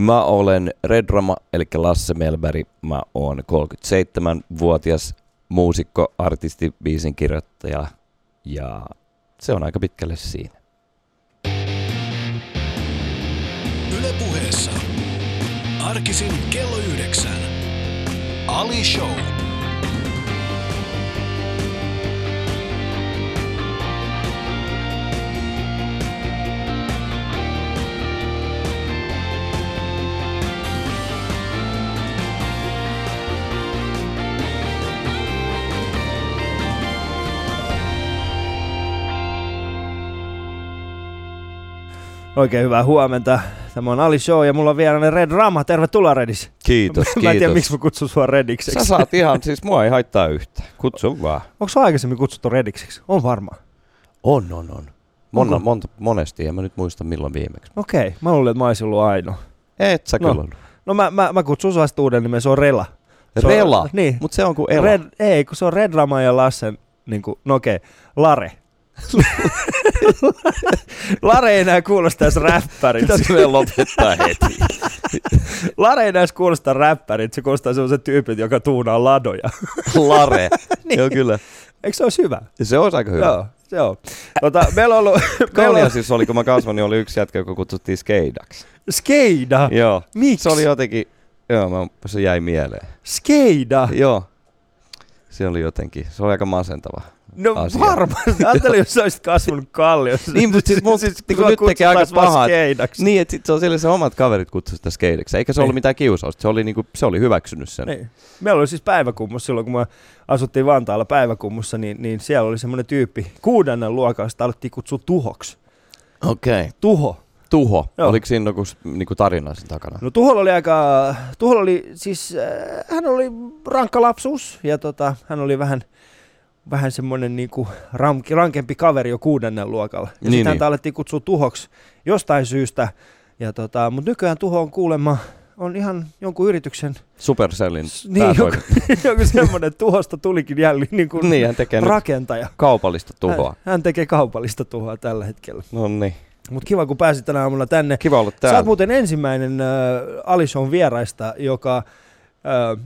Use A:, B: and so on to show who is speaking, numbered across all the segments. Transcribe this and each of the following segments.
A: Mä olen Redrama, eli Lasse Melberg. Mä oon 37-vuotias muusikko, artisti, biisinkirjoittaja ja se on aika pitkälle siinä.
B: Yle puheessa. Arkisin kello yhdeksän. Ali Show.
C: Oikein hyvää huomenta. Tämä on Ali Show ja mulla on vieraana Red Rama. Tervetuloa Redis.
A: Kiitos,
C: Mä en tiedä,
A: kiitos.
C: miksi mä kutsun sua Redikseksi.
A: Sä saat ihan, siis mua ei haittaa yhtä. Kutsu vaan.
C: Onko sua aikaisemmin kutsuttu Redikseksi? On varmaan.
A: On, on, on. Monna,
C: Onko?
A: monta, monesti, ja mä nyt muista milloin viimeksi.
C: Okei, okay. mä luulen, että mä olisin ollut ainoa.
A: Et sä
C: No.
A: kyllä ollut.
C: No mä, mä, mä kutsun sua sitten uuden nimen, se on Rela. Se on-
A: Rela?
C: Niin.
A: Mut se on kuin Ela.
C: Red, ei, kun se on Red Rama ja Lassen, niin kuin, no okei, okay, Lare. Lare ei enää kuulosta edes räppäriltä.
A: Pitäisikö lopettaa heti?
C: Lare ei enää kuulosta räppäriltä, se kuulostaa sellaiset tyypit, joka tuunaa ladoja.
A: Lare.
C: Niin.
A: Joo, kyllä.
C: Eikö se olisi hyvä?
A: Se olisi aika hyvä.
C: Joo, se on. Tota, meillä on ollut... meillä on
A: siis oli, kun mä kasvoin, niin oli yksi jätkä, joka kutsuttiin skeidaksi.
C: skeida.
A: Joo.
C: Miksi?
A: Se oli jotenkin, joo, mä, se jäi mieleen.
C: Skeida.
A: Joo. Se oli jotenkin, se oli aika masentava.
C: No
A: asia.
C: varmasti. Ajattelin, jos sä olisit kasvanut kalliossa.
A: Niin, mutta siis, mun, siis niin
C: sua
A: nyt tekee aika pahaa. Niin, että sit se on siellä se omat kaverit kutsu sitä skeidaksi. Eikä se ollut
C: Niin.
A: mitään kiusausta, se oli, niinku, se oli hyväksynyt sen.
C: Niin. Meillä oli siis päiväkummus silloin, kun me asuttiin Vantaalla päiväkummussa, niin, niin siellä oli semmoinen tyyppi kuudennen luokan, sitä alettiin kutsua tuhoksi.
A: Okei. Okay.
C: Tuho.
A: Tuho.
C: Joo.
A: Oliko siinä joku niinku tarina sen takana?
C: No Tuholla oli aika, Tuholla oli siis, äh, hän oli rankka lapsuus ja tota, hän oli vähän, vähän semmoinen niinku rankempi kaveri jo kuudennen luokalla. Ja
A: Niin,
C: sitten
A: niin.
C: alettiin kutsua Tuhoksi jostain syystä. Ja tota, mutta nykyään Tuho on kuulemma, on ihan jonkun yrityksen,
A: Supercellin
C: s- niin, joku, joku semmoinen, Tuhosta tulikin jälleen niin kuin
A: Niin, hän tekee
C: rakentaja.
A: kaupallista tuhoa.
C: Hän, hän tekee kaupallista tuhoa tällä hetkellä.
A: No niin.
C: Mutta kiva, kun pääsit tänä aamulla tänne.
A: Kiva olla
C: Sä
A: täällä.
C: oot muuten ensimmäinen äh, Alishon vieraista, joka... Äh,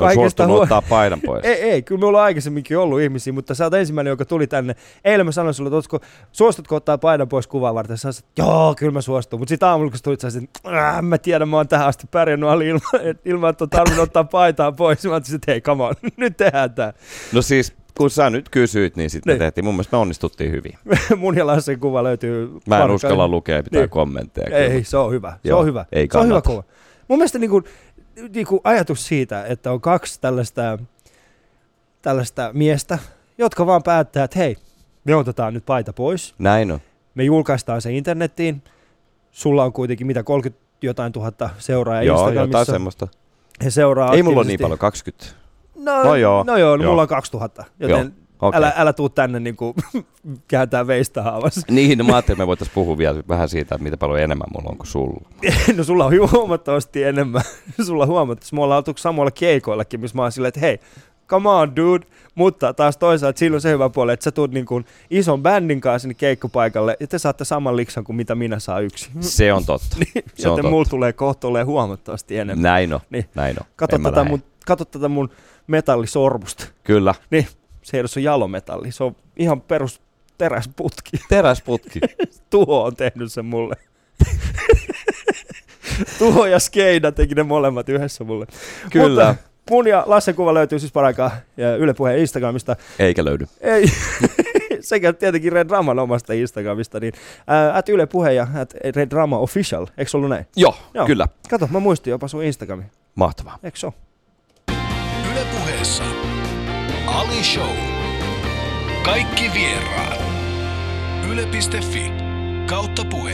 C: kaikesta huo-
A: ottaa paidan pois.
C: ei, ei, kyllä me ollaan aikaisemminkin ollut ihmisiä, mutta sä oot ensimmäinen, joka tuli tänne. Eilen mä sanoin sulle, että suostutko ottaa paidan pois kuvaa varten? Sä sanoit, joo, kyllä mä suostun. Mutta sitten aamulla, kun sä tulit, sä sanoit, että "Äh, mä tiedän, mä oon tähän asti pärjännyt Ali ilman, et- ilman että on tarvinnut ottaa paitaa pois. Mä ajattelin, että hei, come on, nyt tehdään tää.
A: No siis, kun sä nyt kysyit, niin sitten
C: Niin.
A: tehtiin. Mun mielestä me onnistuttiin hyvin.
C: Mun ja Lassen kuva löytyy.
A: Mä en
C: Parkkaan.
A: uskalla lukea mitään
C: Niin.
A: kommentteja.
C: Ei,
A: kyllä.
C: se on hyvä. Se
A: Joo,
C: on hyvä.
A: ei
C: se on hyvä kuva. Mun mielestä niinku, niinku ajatus siitä, että on kaksi tällaista, tällaista miestä, jotka vaan päättää, että hei, me otetaan nyt paita pois.
A: Näin on.
C: Me julkaistaan se internettiin. Sulla on kuitenkin mitä 30 jotain tuhatta seuraajaa
A: Joo, jotain
C: Instagramissa.
A: semmoista.
C: He seuraa
A: Ei mulla ole niin paljon, 20.
C: No,
A: No joo.
C: no joo, no
A: Joo.
C: mulla on 2000. Joten
A: Joo, Okei.
C: älä, älä tuu tänne niinku kääntää veistä haavassa.
A: Niin, no mä ajattelin, että me voitaisiin puhua vielä vähän siitä, että mitä paljon enemmän mulla on kuin sulla.
C: No sulla on huomattavasti enemmän. sulla on huomattavasti. Me ollaan oltu samoilla keikoillakin, missä mä oon silleen, että hei, come on dude. Mutta taas toisaalta siinä on se hyvä puoli, että sä tuut niin kuin ison bändin kanssa sinne keikkopaikalle ja te saatte saman liksan kuin mitä minä saan yksin.
A: Se on totta. se on
C: Joten
A: totta.
C: mulla tulee kohtuulleen huomattavasti enemmän.
A: Näin on,
C: Niin.
A: näin on.
C: Kato
A: En
C: tätä, mun, kato tätä mun metallisormusta.
A: Kyllä,
C: Se ei ole jalometalli, se on ihan perus teräsputki.
A: teräsputki.
C: Tuho on tehnyt sen mulle. Tuho ja Skeida teki ne molemmat yhdessä mulle.
A: Kyllä,
C: Mutta mun ja Lassen kuva löytyy siis paraikaa ja Yle Puheen Instagramista.
A: eikä löydy.
C: Ei, sekä tietenkin Red Draman omasta Instagramista, niin ää, at Yle Puhe ja at Red Drama Official, eikö se ollut näin?
A: Joo,
C: Joo.
A: kyllä.
C: Kato, mä muistin jopa sun Instagrami,
A: Mahtavaa.
C: eikö se ole?
B: Yle puheessa. Ali Show. Kaikki vieraat. Yle.fi kautta puhe.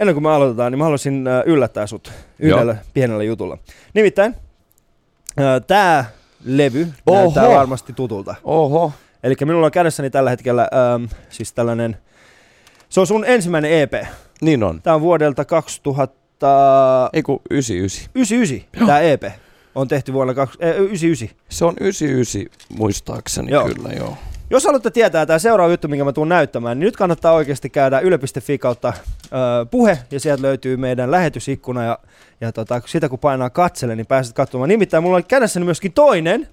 C: Ennen kuin me aloitetaan, niin mä haluaisin ää, yllättää sut yhdellä pienellä jutulla. Nimittäin, tämä levy
A: Oho.
C: näyttää varmasti tutulta.
A: Oho.
C: Eli minulla on kädessäni tällä hetkellä ähm, siis tällainen, se on sun ensimmäinen EP.
A: Niin on.
C: Tämä on vuodelta 2099,
A: Ei kun 99. Joo.
C: tämä EP. On tehty vuonna kaksi- äh, 99.
A: Se on 99 muistaakseni
C: Joo.
A: kyllä, joo.
C: Jos haluatte tietää tämä seuraava juttu, minkä mä tuun näyttämään, niin nyt kannattaa oikeasti käydä yle.fi kautta ö, puhe, ja sieltä löytyy meidän lähetysikkuna, ja, ja tota, sitä kun painaa katselle, niin pääset katsomaan. Nimittäin mulla on kädessäni myöskin toinen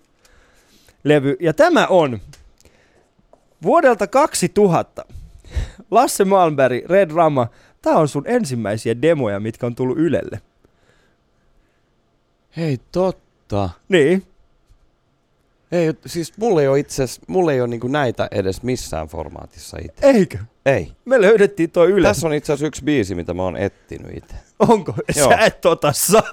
C: levy, ja tämä on vuodelta 2000. Lasse Malmberg, Red Rama, tämä on sun ensimmäisiä demoja, mitkä on tullut Ylelle.
A: Hei, totta.
C: Niin,
A: Ei, siis mulla ei ole itse mulla ei ole niinku näitä edes missään formaatissa itse.
C: eikö?
A: Ei.
C: Me löydettiin toi Yle.
A: Tässä on itse asiassa yksi biisi, mitä mä oon etsinyt itse.
C: Onko?
A: Joo.
C: Sä et tota saa.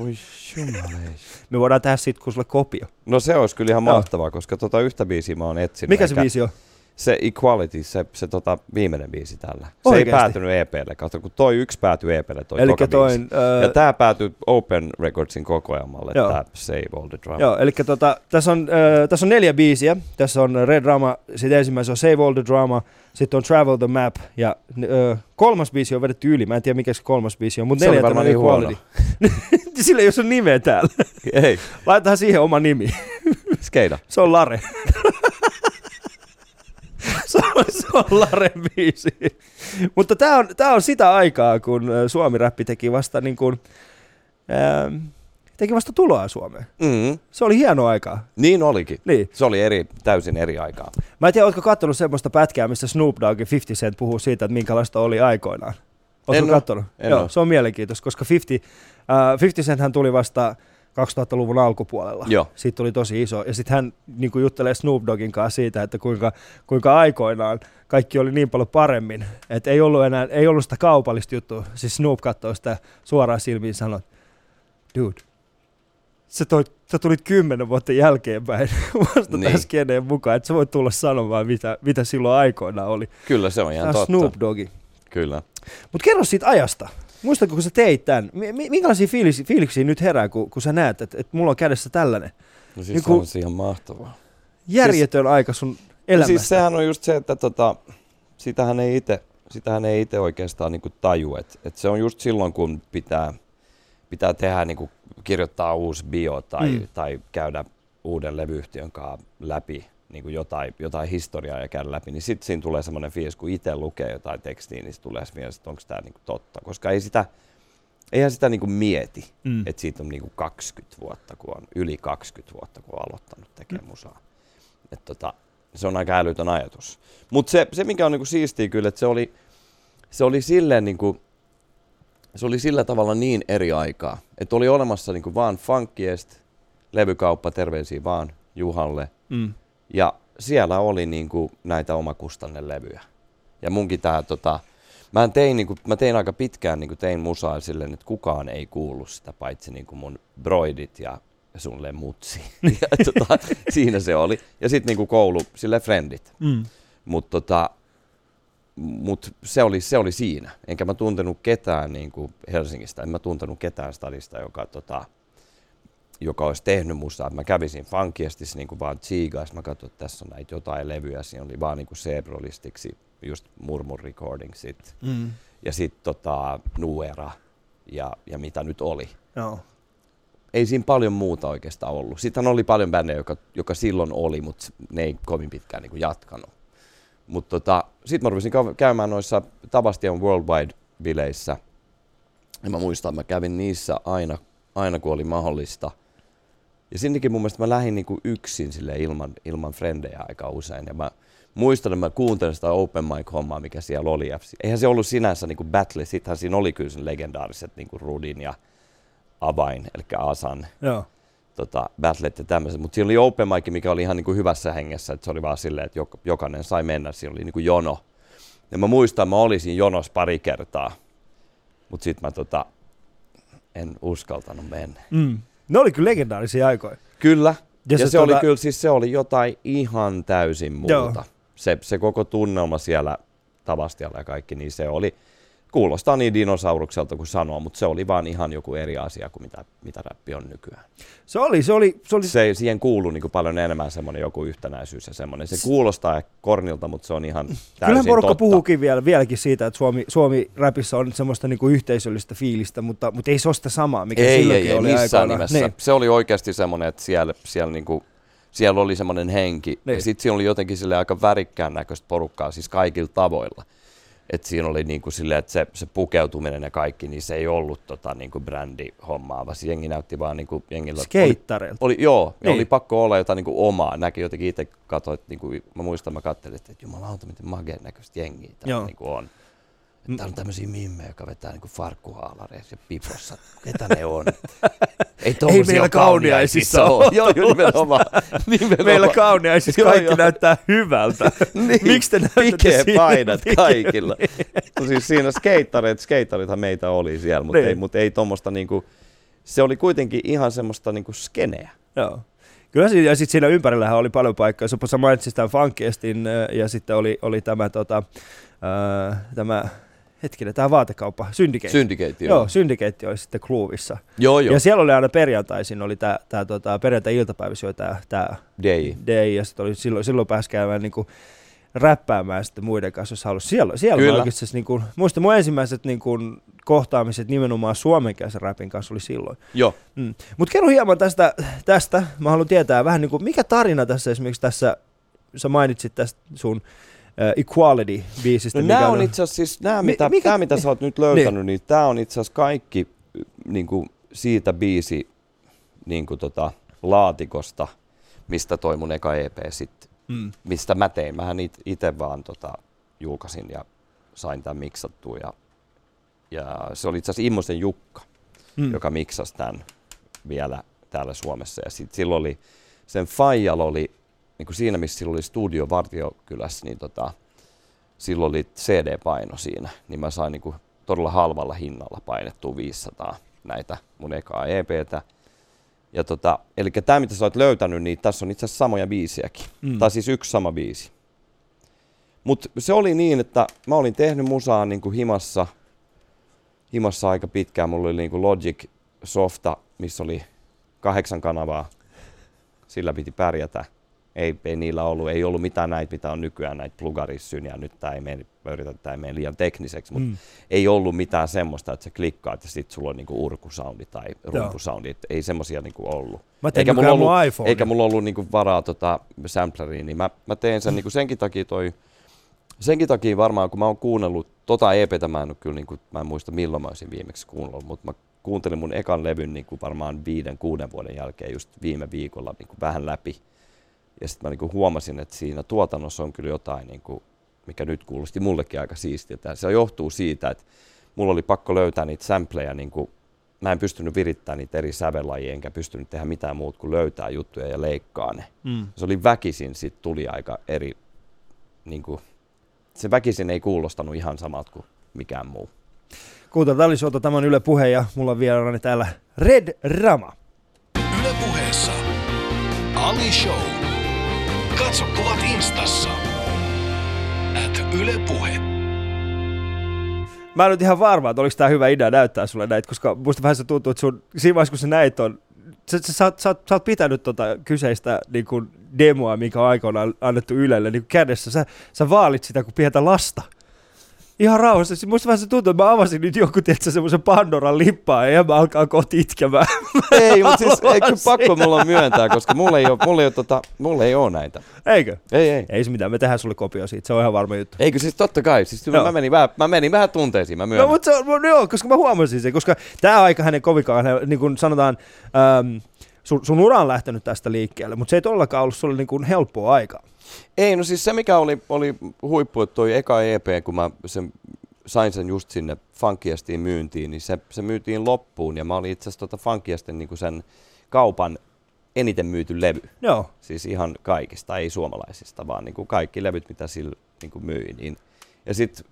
A: Oi jumaleis.
C: Me voidaan tehdä sit kun sulle kopio.
A: No se olisi kyllä ihan
C: Joo.
A: mahtavaa, koska tota yhtä biisiä mä oon etsinyt.
C: Mikä se
A: eikä-
C: biisi on?
A: Se Equality, se, se tota viimeinen biisi tällä. Se
C: Oikeesti?
A: ei päätynyt EPlle, kato kun toi yksi päätyi EPlle, toi
C: Eli
A: toka
C: toi,
A: biisi.
C: öö,
A: Ja tää päätyi Open Recordsin kokoelmalle, tää Save All The Drama.
C: Joo, eli tota, tässä, on, äh, tässä on neljä biisiä. Tässä on Red Drama, sitten ensimmäisen on Save All the Drama, sitten on Travel the Map ja äh, kolmas biisi on vedetty yli. Mä en tiedä mikä se kolmas biisi on, mutta neljäntenä on
A: niin
C: Equality. Sillä ei ole sun nimeä täällä.
A: Ei,
C: Laitetaan siihen oma nimi.
A: skeida.
C: Se on Lare. se, on, se on Lare biisi. Mutta tämä on, tää on sitä aikaa, kun Suomi-räppi teki vasta niin kuin, ää, teki vasta tuloa Suomeen.
A: Mm,
C: Se oli hieno aikaa.
A: niin olikin.
C: Niin.
A: Se oli eri, täysin eri aikaa.
C: Mä en tiedä, ootko katsonut semmoista pätkää, missä Snoop Dogg ja 50 Cent puhuu siitä, että minkälaista oli aikoinaan?
A: Oo.
C: katsonut?
A: En
C: Joo,
A: oo.
C: se on mielenkiintoista, koska 50, äh, 50 Cent hän tuli vasta 2000-luvun alkupuolella.
A: Joo.
C: Siitä tuli tosi iso. Ja sitten hän niin kuin juttelee Snoop Doggin kanssa siitä, että kuinka, kuinka aikoinaan kaikki oli niin paljon paremmin, että ei ollut enää, ei ollut sitä kaupallista juttua. Siis Snoop katsoi sitä suoraan silmiin ja sanoi, dude, sä, toit, sä tulit kymmenen vuotta jälkeenpäin vasta
A: Niin.
C: tässä skeneen mukaan, että sä voit tulla sanomaan, mitä, mitä silloin aikoinaan oli.
A: Kyllä se on ihan
C: Tämä
A: totta.
C: Snoop Doggi.
A: Kyllä.
C: Mutta kerro siitä ajasta. Muistatko, kun sä teit tämän? Mi- mi- minkälaisia fiiliksi, fiiliksiä nyt herää, kun, kun sä näet, että, että mulla on kädessä tällainen
A: No siis
C: Niin kun-
A: on ihan mahtavaa.
C: järjetön aika sun elämästä?
A: Siis sehän on just se, että tota, sitähän ei itse sitähän ei itse oikeastaan niinku taju. Et, et se on just silloin, kun pitää, pitää tehdä, niinku, kirjoittaa uusi bio tai,
C: mm.
A: tai käydä uuden levyyhtiön kanssa läpi niinku jotain, jotain historiaa ja käydä läpi, niin sitten siinä tulee semmoinen fiilis, kun itse lukee jotain tekstiä, niin tulee se fiilis, että onko tämä niinku totta. Koska ei sitä, eihän sitä niinku mieti,
C: mm.
A: että siitä on niinku 20 vuotta, kun on yli 20 vuotta, kun on aloittanut tekemään musaa. Et tota, se on aika älytön ajatus. Mutta se, se, mikä on niinku siistiä kyllä, että se oli, se oli silleen niinku, se oli sillä tavalla niin eri aikaa, että oli olemassa niinku vaan Funkiest, levykauppa, terveisiä vaan Juhalle,
C: Mm.
A: Ja siellä oli niinku näitä omakustannelevyjä. Ja munkin tää tota, mä tein, niinku, mä tein aika pitkään niinku tein musaa silleen, että kukaan ei kuullut sitä, paitsi niinku mun broidit ja sulle mutsi. ja tota, siinä se oli. Ja sitten niinku koulu, sille frendit.
C: Mm.
A: Mutta tota, mut se, oli, se oli siinä. Enkä mä tuntenut ketään niinku Helsingistä, en mä tuntenut ketään stadista, joka, tota, joka olisi tehnyt musaa. Mä kävisin Funkiestissa niinku vaan tsiigas, mä katsoin, että tässä on näitä jotain levyjä, siinä oli vaan niinku Sebrolistiksi, just Murmur Recordingsit,
C: Mm.
A: ja sitten tota, Nuera, ja, ja mitä nyt oli.
C: Joo.
A: Ei siinä paljon muuta oikeastaan ollut. Sitten oli paljon bändejä, joka, joka silloin oli, mutta ne ei kovin pitkään niin jatkanut. Mutta tota, sitten mä rupesin käy- käymään noissa Tabastian Worldwide-bileissä. Ja mä muistan, että mä kävin niissä aina, aina kun oli mahdollista. Ja sinnekin mun mielestä mä lähdin niinku yksin sille ilman, ilman frendejä aika usein. Ja mä muistan, että mä kuuntelin sitä open mic-hommaa, mikä siellä oli. Ja eihän se ollut sinänsä niinku battle, sittenhän siinä oli kyllä sen legendaariset niinku Rudin ja Avain, eli Asan
C: Joo.
A: tota, battlet ja tämmöiset, mutta siinä oli open mic, mikä oli ihan niin kuin hyvässä hengessä, että se oli vaan silleen, että jok- jokainen sai mennä, siinä oli niin kuin jono. Ja mä muistan, mä olisin jonos pari kertaa, mutta sitten mä tota, en uskaltanut mennä.
C: Mm. Ne oli kyllä legendaarisia aikoja.
A: Kyllä, ja,
C: se
A: se, se oli
C: tota-
A: kyllä, siis se oli jotain ihan täysin muuta.
C: Joo.
A: Se, se koko tunnelma siellä Tavastialla ja kaikki, niin se oli, kuulostaa niin dinosaurukselta kuin sanoa, mutta se oli vaan ihan joku eri asia kuin mitä, mitä räppi on nykyään.
C: Se oli, se oli, se oli
A: se, siihen kuuluu niin kuin paljon enemmän semmoinen joku yhtenäisyys ja semmoinen. Se kuulostaa kornilta, mutta se on ihan täysin
C: Kyllähän porukka
A: totta.
C: puhuukin vielä, vieläkin siitä, että Suomi, Suomi räpissä on semmoista niinku yhteisöllistä fiilistä, mutta, mutta ei se ole sitä samaa, mikä
A: Ei,
C: silloinkin
A: ei, ei
C: oli
A: missään nimessä.
C: Niin.
A: Se oli oikeasti semmoinen, että siellä, siellä niin kuin siellä oli semmoinen henki.
C: Niin.
A: Ja sitten siinä oli jotenkin sille aika värikkään näköistä porukkaa, siis kaikilla tavoilla. Et siinä oli niin kuin silleen, että se, se pukeutuminen ja kaikki, niin se ei ollut tota, niin kuin brändihommaa, vaan se jengi näytti vaan niin kuin jengillä... Oli,
C: Skeittareilta.
A: oli, joo, niin. Oli pakko olla jotain niin kuin omaa. Näki jotenkin itse katsoit, niin kuin, mä muistan, mä katselin, että jumalauta, miten mageen näköistä jengiä täällä niin kuin on.
C: Mm.
A: Täällä on tämmöisiä mimmejä, jotka vetää niin kuin farkkuhaalareissa ja pipossa. Ketä ne on? Ei, tommosia
C: meillä kauniaisissa
A: ole.
C: ole
A: Joo, joo, nimenomaan. nimenomaan.
C: Meillä kauniaisissa kaikki
A: joo.
C: näyttää hyvältä.
A: niin,
C: Miksi te näytätte
A: painat
C: Pikeä,
A: kaikilla. No siis siinä skeittarit, skeittarithan meitä oli siellä, mutta
C: Niin.
A: ei, mut ei tommosta niinku, se oli kuitenkin ihan semmoista niinku skeneä.
C: Joo. Kyllä siinä, ja sitten siinä ympärillähän oli paljon paikkoja. Sä mainitsit tämän Funkiestin äh, ja sitten oli, oli tämä, tota, äh, tämä hetkinen, tämä vaatekauppa, Syndicate.
A: Syndicate,
C: Joo,
A: joo.
C: Syndicate oli sitten Kloovissa.
A: Joo, joo.
C: Ja siellä oli aina perjantaisin, oli tämä, tämä tota, perjantai-iltapäivissä oli tämä, tämä
A: Day.
C: day, ja sitten oli, silloin, silloin pääsi käymään niin kuin, räppäämään sitten muiden kanssa, jos halusi. Siellä, siellä
A: Kyllä.
C: mä oikeasti, niin kuin, muistan mun ensimmäiset niin kuin, kohtaamiset nimenomaan suomenkielisen räpin kanssa oli silloin.
A: Joo.
C: Mm. Mutta kerro hieman tästä, tästä, mä haluan tietää vähän niin kuin, mikä tarina tässä esimerkiksi tässä, sä mainitsit tästä sun Equality-biisistä.
A: No nämä on itse asiassa, siis nämä,
C: Mi-
A: mitä,
C: mikä-
A: tää, mitä sä oot nyt löytänyt, niin tämä on itse asiassa kaikki niin kuin siitä biisi niin kuin tota, laatikosta, mistä toi mun eka EP sitten,
C: Mm.
A: mistä mä tein. Mähän itse vaan tota, julkaisin ja sain tämän miksattua ja, ja se oli itse asiassa Immosen Jukka,
C: Mm.
A: joka miksasi tämän vielä täällä Suomessa. Ja sitten silloin oli, sen Fajal oli, niin kuin siinä missä sillä oli studio Vartiokylässä, niin tota, silloin oli CD-paino siinä, niin mä sain niin kuin todella halvalla hinnalla painettua 500 näitä mun ekaa EPtä. Ja tota, eli tämä mitä sä oot löytänyt, niin tässä on itse asiassa samoja biisejäkin.
C: Mm.
A: Tai siis yksi sama biisi. Mutta se oli niin, että mä olin tehnyt musaa niin kuin himassa, himassa aika pitkään. Mulla oli niin kuin Logic softa, missä oli kahdeksan kanavaa. Sillä piti pärjätä. Ei, ei niillä ollut, ei ollut mitään näitä, mitä on nykyään näitä plugarissyn ja nyt tämä ei mene, mä yritän, että tämä ei mene liian tekniseksi, mutta
C: Mm.
A: ei ollut mitään semmoista, että sä klikkaat ja sitten sulla on niinku urkusoundi tai rumpusoundi, että ei semmoisia niinku ollut.
C: Mä tein
A: Eikä mulla ollut-
C: iPhone.
A: Eikä mulla ollut niinku varaa tota sampleriin, niin mä, mä teen sen niinku senkin takia toi, senkin takia varmaan, kun mä oon kuunnellut, tota EPtä mä en kyllä, niinku, mä en muista milloin mä olisin viimeksi kuunnellut, mutta mä kuuntelin mun ekan levyn niinku varmaan viiden, kuuden vuoden jälkeen just viime viikolla niinku vähän läpi. Ja sitten mä niinku huomasin, että siinä tuotannossa on kyllä jotain, niinku, mikä nyt kuulosti mullekin aika siistiltä. Se johtuu siitä, että mulla oli pakko löytää niitä sampleja, niinku, mä en pystynyt virittämään niitä eri sävellajia, enkä pystynyt tehdä mitään muuta kuin löytää juttuja ja leikkaa ne.
C: Mm.
A: Se oli väkisin, sit tuli aika eri, niinku, se väkisin ei kuulostanut ihan samalta kuin mikään muu.
C: Oli suota tämän Yle Puhe ja mulla on vieraani täällä Red Rama.
B: Yle puheessa Ali Show. Katso kuvat instassa. At Yle Puhe.
C: Mä en nyt ihan varma, että oliko tää hyvä idea näyttää sulle näitä, koska musta vähän se tuntuu, että sun, siinä vaiheessa kun sä näit on, sä, sä, sä, sä, sä oot pitänyt tota kyseistä niin kuin demoa, mikä on aikoinaan annettu Ylelle niin kädessä. Sä, sä vaalit sitä kuin pientä lasta. Ihan rauhassa. Siis Musta vähän se tuntuu, että mä avasin nyt joku, tiedätkö, semmoisen Pandoran lippaa ja mä alkaa kohti itkemään.
A: Ei, mutta siis ei kyllä pakko mulla on myöntää, koska mulla ei ole, mulla ei ole, tota, mulla ei ole näitä.
C: Eikö?
A: Ei, ei.
C: Ei se mitään, me tehdään sulle kopio siitä, se on ihan varma juttu.
A: Eikö siis totta kai, siis
C: Joo.
A: mä menin, vähän, mä menin vähän tunteisiin, mä
C: No,
A: myönnän.
C: mutta se on, no, joo, koska mä huomasin sen, koska tämä aika hänen kovikaan, niin kuin sanotaan, äm, sun, sun ura on lähtenyt tästä liikkeelle, mutta se ei todellakaan ollut sulle niin kuin helppoa aikaa.
A: Ei, no siis se mikä oli, oli huippu, että toi eka EP, kun mä sen, sain sen just sinne Funkiestiin myyntiin, niin se, se myytiin loppuun ja mä olin itse asiassa tota Funkiestin niin sen kaupan eniten myyty levy.
C: Joo.
A: Siis ihan kaikista, ei suomalaisista, vaan niin kuin kaikki levyt, mitä sillä niin kuin myi. Niin. Ja sitten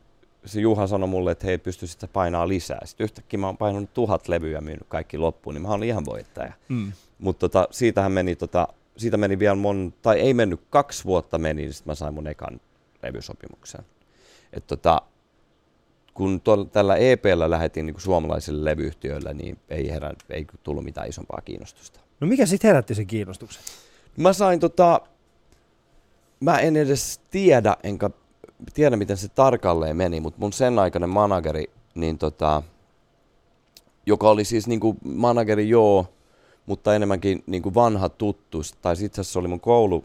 A: se Juha sanoi mulle, että hei, pystyisit sä painaa lisää. Sitten yhtäkkiä mä oon painanut tuhat levyä ja myynyt kaikki loppuun, niin mä olin ihan voittaja.
C: Mm.
A: Mutta tota, siitähän meni, tota, siitä meni vielä mon, tai ei mennyt, kaksi vuotta meni, niin sitten mä sain mun ekan levysopimuksen. Et tota, kun tol, tällä EPllä lähetin niin suomalaisille levyyhtiöille, niin ei, herän, ei tullut mitään isompaa kiinnostusta.
C: No mikä sitten herätti sen kiinnostuksen?
A: Mä sain tota, mä en edes tiedä, enkä tiedä miten se tarkalleen meni, mutta mun sen aikainen manageri, niin tota, joka oli siis niinku manageri joo, mutta enemmänkin niin kuin vanha tuttu. Tai itse asiassa se oli mun koulu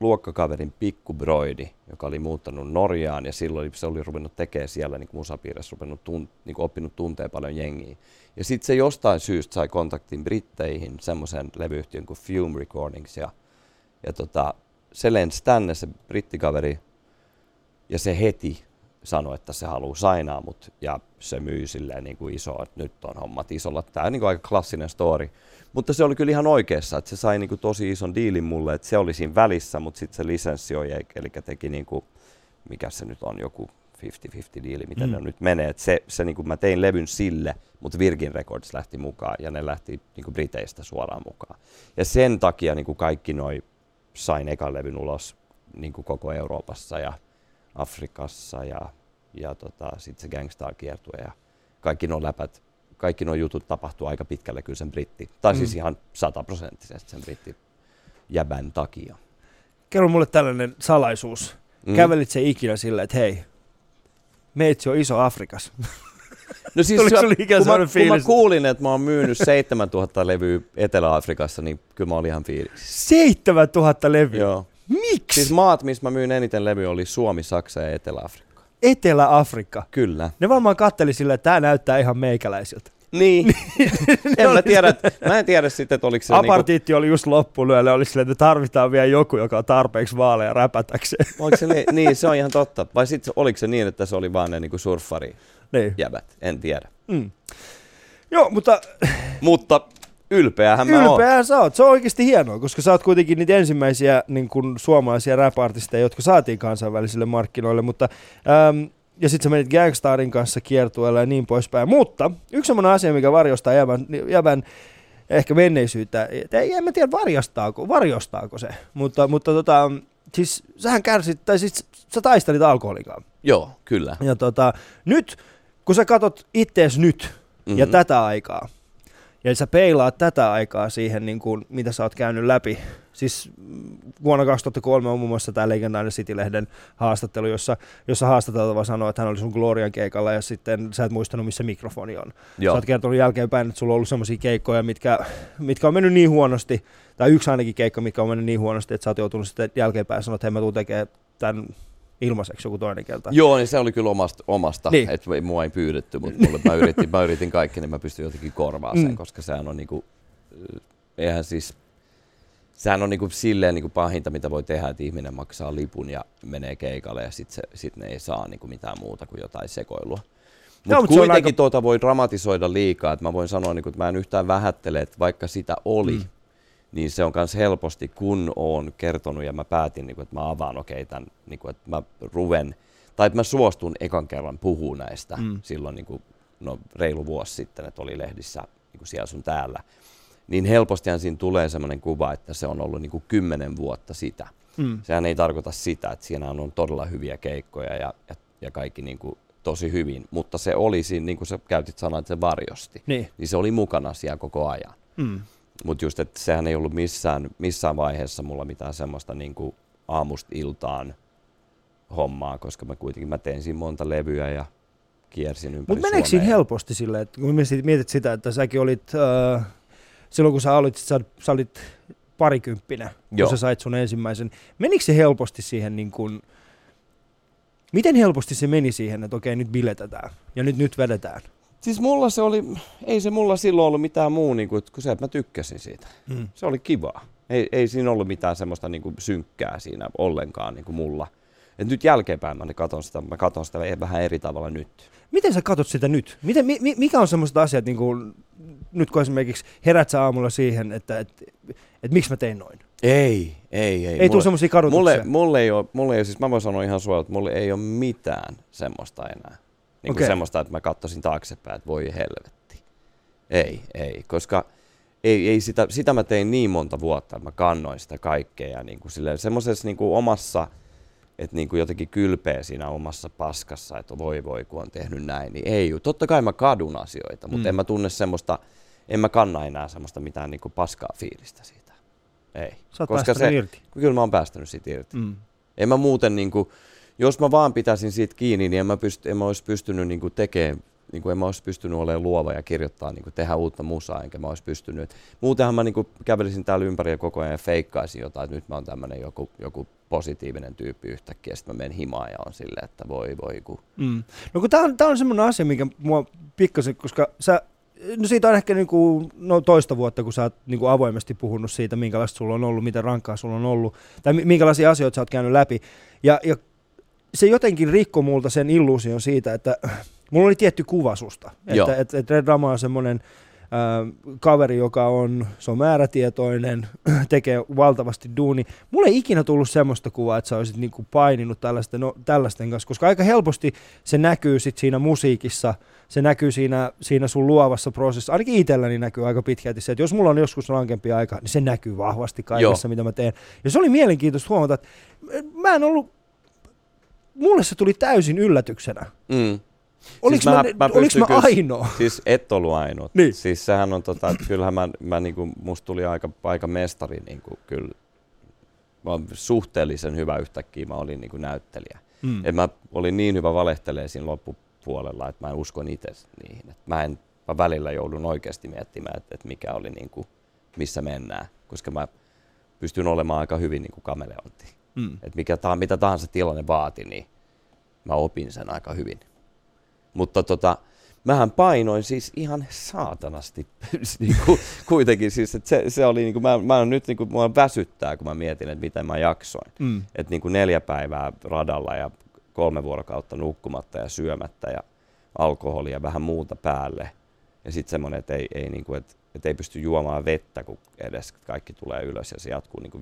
A: luokkakaverin pikkubroidi, joka oli muuttanut Norjaan ja silloin se oli ruvennut tekemään siellä niin musapiirissä, ruvennut tun, niin kuin oppinut tuntee paljon jengiä. Ja sitten se jostain syystä sai kontaktin Britteihin semmoisen levyyhtiön kuin Fume Recordings ja, ja tota, se lensi tänne se brittikaveri ja se heti sanoi, että se haluaa sainaa mut ja se myy silleen niin kuin iso, että nyt on hommat isolla. Tämä on niin kuin aika klassinen story. Mutta se oli kyllä ihan oikeassa, että se sai niin kuin tosi ison diilin mulle, että se oli siinä välissä, mutta sitten se lisenssioi, eli teki niin kuin, mikä se nyt on, joku 50-50 diili, miten mm. ne nyt menee. Et se, se niin kuin mä tein levyn sille, mutta Virgin Records lähti mukaan ja ne lähti niin kuin Briteistä suoraan mukaan. Ja sen takia niin kuin kaikki noi sain ekan levyn ulos niin kuin koko Euroopassa ja Afrikassa ja, ja tota, sitten se Gangstar-kiertue ja kaikki nuo läpät, kaikki nuo jutut tapahtuu aika pitkälle kyllä sen britti, tai siis mm. siis ihan sataprosenttisesti sen britti jäbän takia.
C: Kerro mulle tällainen salaisuus. Mm. Kävelit se ikinä silleen, että hei, meitsi on iso Afrikas.
A: No siis se, kun, mä, kun mä kuulin, että mä oon myynyt 7000 levyä Etelä-Afrikassa, niin kyllä mä olin ihan fiilis.
C: 7000 levyä?
A: Joo.
C: Miksi?
A: Siis maat, missä mä myyn eniten levyä, oli Suomi, Saksa ja Etelä-Afrikka.
C: Etelä-Afrikka?
A: Kyllä.
C: Ne varmaan katteli sillä, että tää näyttää ihan meikäläisiltä.
A: Niin. en mä tiedä, mä en tiedä sitten, että oliko se...
C: Apartiitti niinku... oli just loppulyöllä, oli sille, että tarvitaan vielä joku, joka on tarpeeksi vaaleja räpätäkseen.
A: Oliko se niin? niin, se on ihan totta. Vai sitten oliko se niin, että se oli vaan ne niinku surffari
C: niin.
A: jäbät? En tiedä.
C: Mm. Joo, mutta...
A: mutta ylpeähän mä
C: Ylpeähän sä oot. Se on oikeasti hienoa, koska sä oot kuitenkin niitä ensimmäisiä niin kuin suomalaisia rap jotka saatiin kansainvälisille markkinoille, mutta ähm, ja sitten sä menit Gangstarin kanssa kiertueelle ja niin poispäin. Mutta yksi semmoinen asia, mikä varjostaa jävän, jävän ehkä menneisyyttä, ei, en mä tiedä varjostaako, varjostaako se, mutta, mutta tota, siis sähän kärsit, tai siis sä taistelit alkoholikaan.
A: Joo, kyllä.
C: Ja tota, nyt, kun sä katot ittees nyt mm-hmm. ja mhm. tätä aikaa, ja sä peilaat tätä aikaa siihen, niin kuin, mitä sä oot käynyt läpi. Siis vuonna 2003 on muun muassa tämä legendaarinen City-lehden haastattelu, jossa, jossa haastateltava sanoi, että hän oli sun Glorian keikalla ja sitten sä et muistanut, missä mikrofoni on. Joo. Sä oot kertonut jälkeenpäin, että sulla on ollut sellaisia keikkoja, mitkä, mitkä on mennyt niin huonosti, tai yksi ainakin keikka, mikä on mennyt niin huonosti, että sä oot joutunut sitten jälkeenpäin sanoa, että hei mä tuun tekemään tämän ilmaiseksi joku toinen kerta.
A: Joo, niin se oli kyllä omasta, omasta niin. että mua ei pyydetty, mutta mulle, mä, yritin, mä yritin kaikki, niin mä pystyn jotenkin korvaamaan sen, mm. koska sehän on niinku, eihän siis, sehän on niinku silleen niinku pahinta, mitä voi tehdä, että ihminen maksaa lipun ja menee keikalle ja sitten sit ne ei saa niinku mitään muuta kuin jotain sekoilua. Mut no, mutta kuitenkin aika... tuota voi dramatisoida liikaa, että mä voin sanoa, niin kuin, että mä en yhtään vähättele, että vaikka sitä oli, mm niin se on myös helposti, kun olen kertonut ja mä päätin, niin kuin, että mä avaan okei okay, tämän, niin kuin, että mä ruven, tai että mä suostun ekan kerran puhua näistä mm. silloin niin kuin, no, reilu vuosi sitten, että oli lehdissä niin kuin siellä sun täällä, niin helpostihan siinä tulee sellainen kuva, että se on ollut niin kuin kymmenen vuotta sitä. Mm. Sehän ei tarkoita sitä, että siinä on todella hyviä keikkoja ja, ja, ja kaikki niin kuin tosi hyvin, mutta se oli siinä, niin kuin sä käytit sanaa, että se varjosti,
C: niin,
A: niin se oli mukana siellä koko ajan.
C: Mm.
A: Mutta just, että sehän ei ollut missään, missään vaiheessa mulla mitään semmoista niin kuin aamusta iltaan hommaa, koska mä kuitenkin mä tein siinä monta levyä ja kiersin ympäri
C: Mutta meneekö siinä helposti silleen, että kun mietit sitä, että säkin olit, äh, silloin kun sä olit, sä, sä olit parikymppinen, kun Joo. sä sait sun ensimmäisen, menikö se helposti siihen niin kuin, miten helposti se meni siihen, että okei nyt biletetään ja nyt, nyt vedetään?
A: Siis mulla se oli, ei se mulla silloin ollut mitään muu niin kuin, se, että mä tykkäsin siitä. Mm. Se oli kivaa. Ei, ei siinä ollut mitään semmoista niin kuin synkkää siinä ollenkaan niin kuin mulla. Et nyt jälkeenpäin mä katon sitä, mä katon sitä vähän eri tavalla nyt.
C: Miten sä katot sitä nyt? Miten, mi, mikä on semmoista asiat, niin kuin, nyt kun esimerkiksi herät sä aamulla siihen, että et, et, et, miksi mä tein noin?
A: Ei, ei, ei.
C: Ei tule semmoisia kadotuksia?
A: Mulle, mulle ei ole, mulle ei, siis mä voin sanoa ihan suoraan, että mulle ei ole mitään semmoista enää. Niin okay. semmoista, että mä katsoisin taaksepäin, että voi helvetti. Ei, ei, koska ei, ei sitä, sitä mä tein niin monta vuotta, että mä kannoin sitä kaikkea ja niin kuin semmoisessa niin kuin omassa, että niin kuin jotenkin kylpeä siinä omassa paskassa, että voi voi kun on tehnyt näin, niin ei. Totta kai mä kadun asioita, mutta mm. en mä tunne semmoista, en mä kanna enää semmoista mitään niin kuin paskaa fiilistä siitä. Ei.
C: Sä oot Koska se, irti.
A: Kyllä mä oon päästänyt siitä irti. Mm. En mä muuten niin kuin, jos mä vaan pitäisin siitä kiinni, niin en mä, pyst- en mä olisi pystynyt niin tekemään niin kuin en mä olisi pystynyt olemaan luova ja kirjoittaa, niin kuin tehdä uutta musaa, enkä mä olisi pystynyt. Muutenhan mä niin kuin kävelisin täällä ympäri ja koko ajan ja feikkaisin jotain, että nyt mä oon tämmöinen joku, joku positiivinen tyyppi yhtäkkiä, sitten mä menen himaan ja on silleen, että voi voi ku.
C: Mm. No kun tää on, tää on semmoinen asia, mikä mua pikkasen, koska sä, no siitä on ehkä niinku, no toista vuotta, kun sä oot niinku avoimesti puhunut siitä, minkälaista sulla on ollut, miten rankkaa sulla on ollut, tai mi- minkälaisia asioita sä oot käynyt läpi. Ja, ja se jotenkin rikko multa sen illuusion siitä, että mulla oli tietty kuva susta.
A: Joo.
C: Että et, et Red Rama on semmoinen äh, kaveri, joka on, se on määrätietoinen, tekee valtavasti duuni. Mulla ei ikinä tullut semmoista kuvaa, että sä olisit niinku paininut tällaisten, no, tällaisten kanssa, koska aika helposti se näkyy sit siinä musiikissa, se näkyy siinä, siinä sun luovassa prosessissa. Ainakin itselläni näkyy aika pitkälti se, että jos mulla on joskus rankempi aika, niin se näkyy vahvasti kaikessa,
A: Joo.
C: mitä mä teen. Ja se oli mielenkiintoista huomata, että mä en ollut, mulle se tuli täysin yllätyksenä.
A: Mm.
C: Oliko
A: mä-
C: mä,
A: mä
C: mä, mä
A: kyllä-
C: ainoa?
A: Siis et ollut ainut.
C: Niin.
A: Siis sehän on tota, että kyllähän mä, mä niinku, musta tuli aika, aika mestari niinku, kyllä. Mä suhteellisen hyvä yhtäkkiä, mä olin niinku näyttelijä.
C: Mm.
A: Et mä olin niin hyvä valehtelee siinä loppupuolella, että mä en uskon itse niihin. Et mä, en, mä välillä joudun oikeasti miettimään, että et mikä oli niinku, missä mennään, koska mä pystyn olemaan aika hyvin niinku kameleontti.
C: Mm.
A: Et mikä ta, mitä tahansa tilanne vaati, niin mä opin sen aika hyvin. Mutta tota, mähän painoin siis ihan saatanasti niinku, kuitenkin. Siis, että se, se oli, niinku, mä, mä nyt niinku, mua väsyttää, kun mä mietin, että miten mä jaksoin.
C: Mm.
A: Että niinku neljä päivää radalla ja kolme vuorokautta nukkumatta ja syömättä ja alkoholia vähän muuta päälle. Ja sitten semmoinen, että ei, ei, niinku, et, et ei pysty juomaan vettä, kun edes kaikki tulee ylös ja se jatkuu niinku 5-6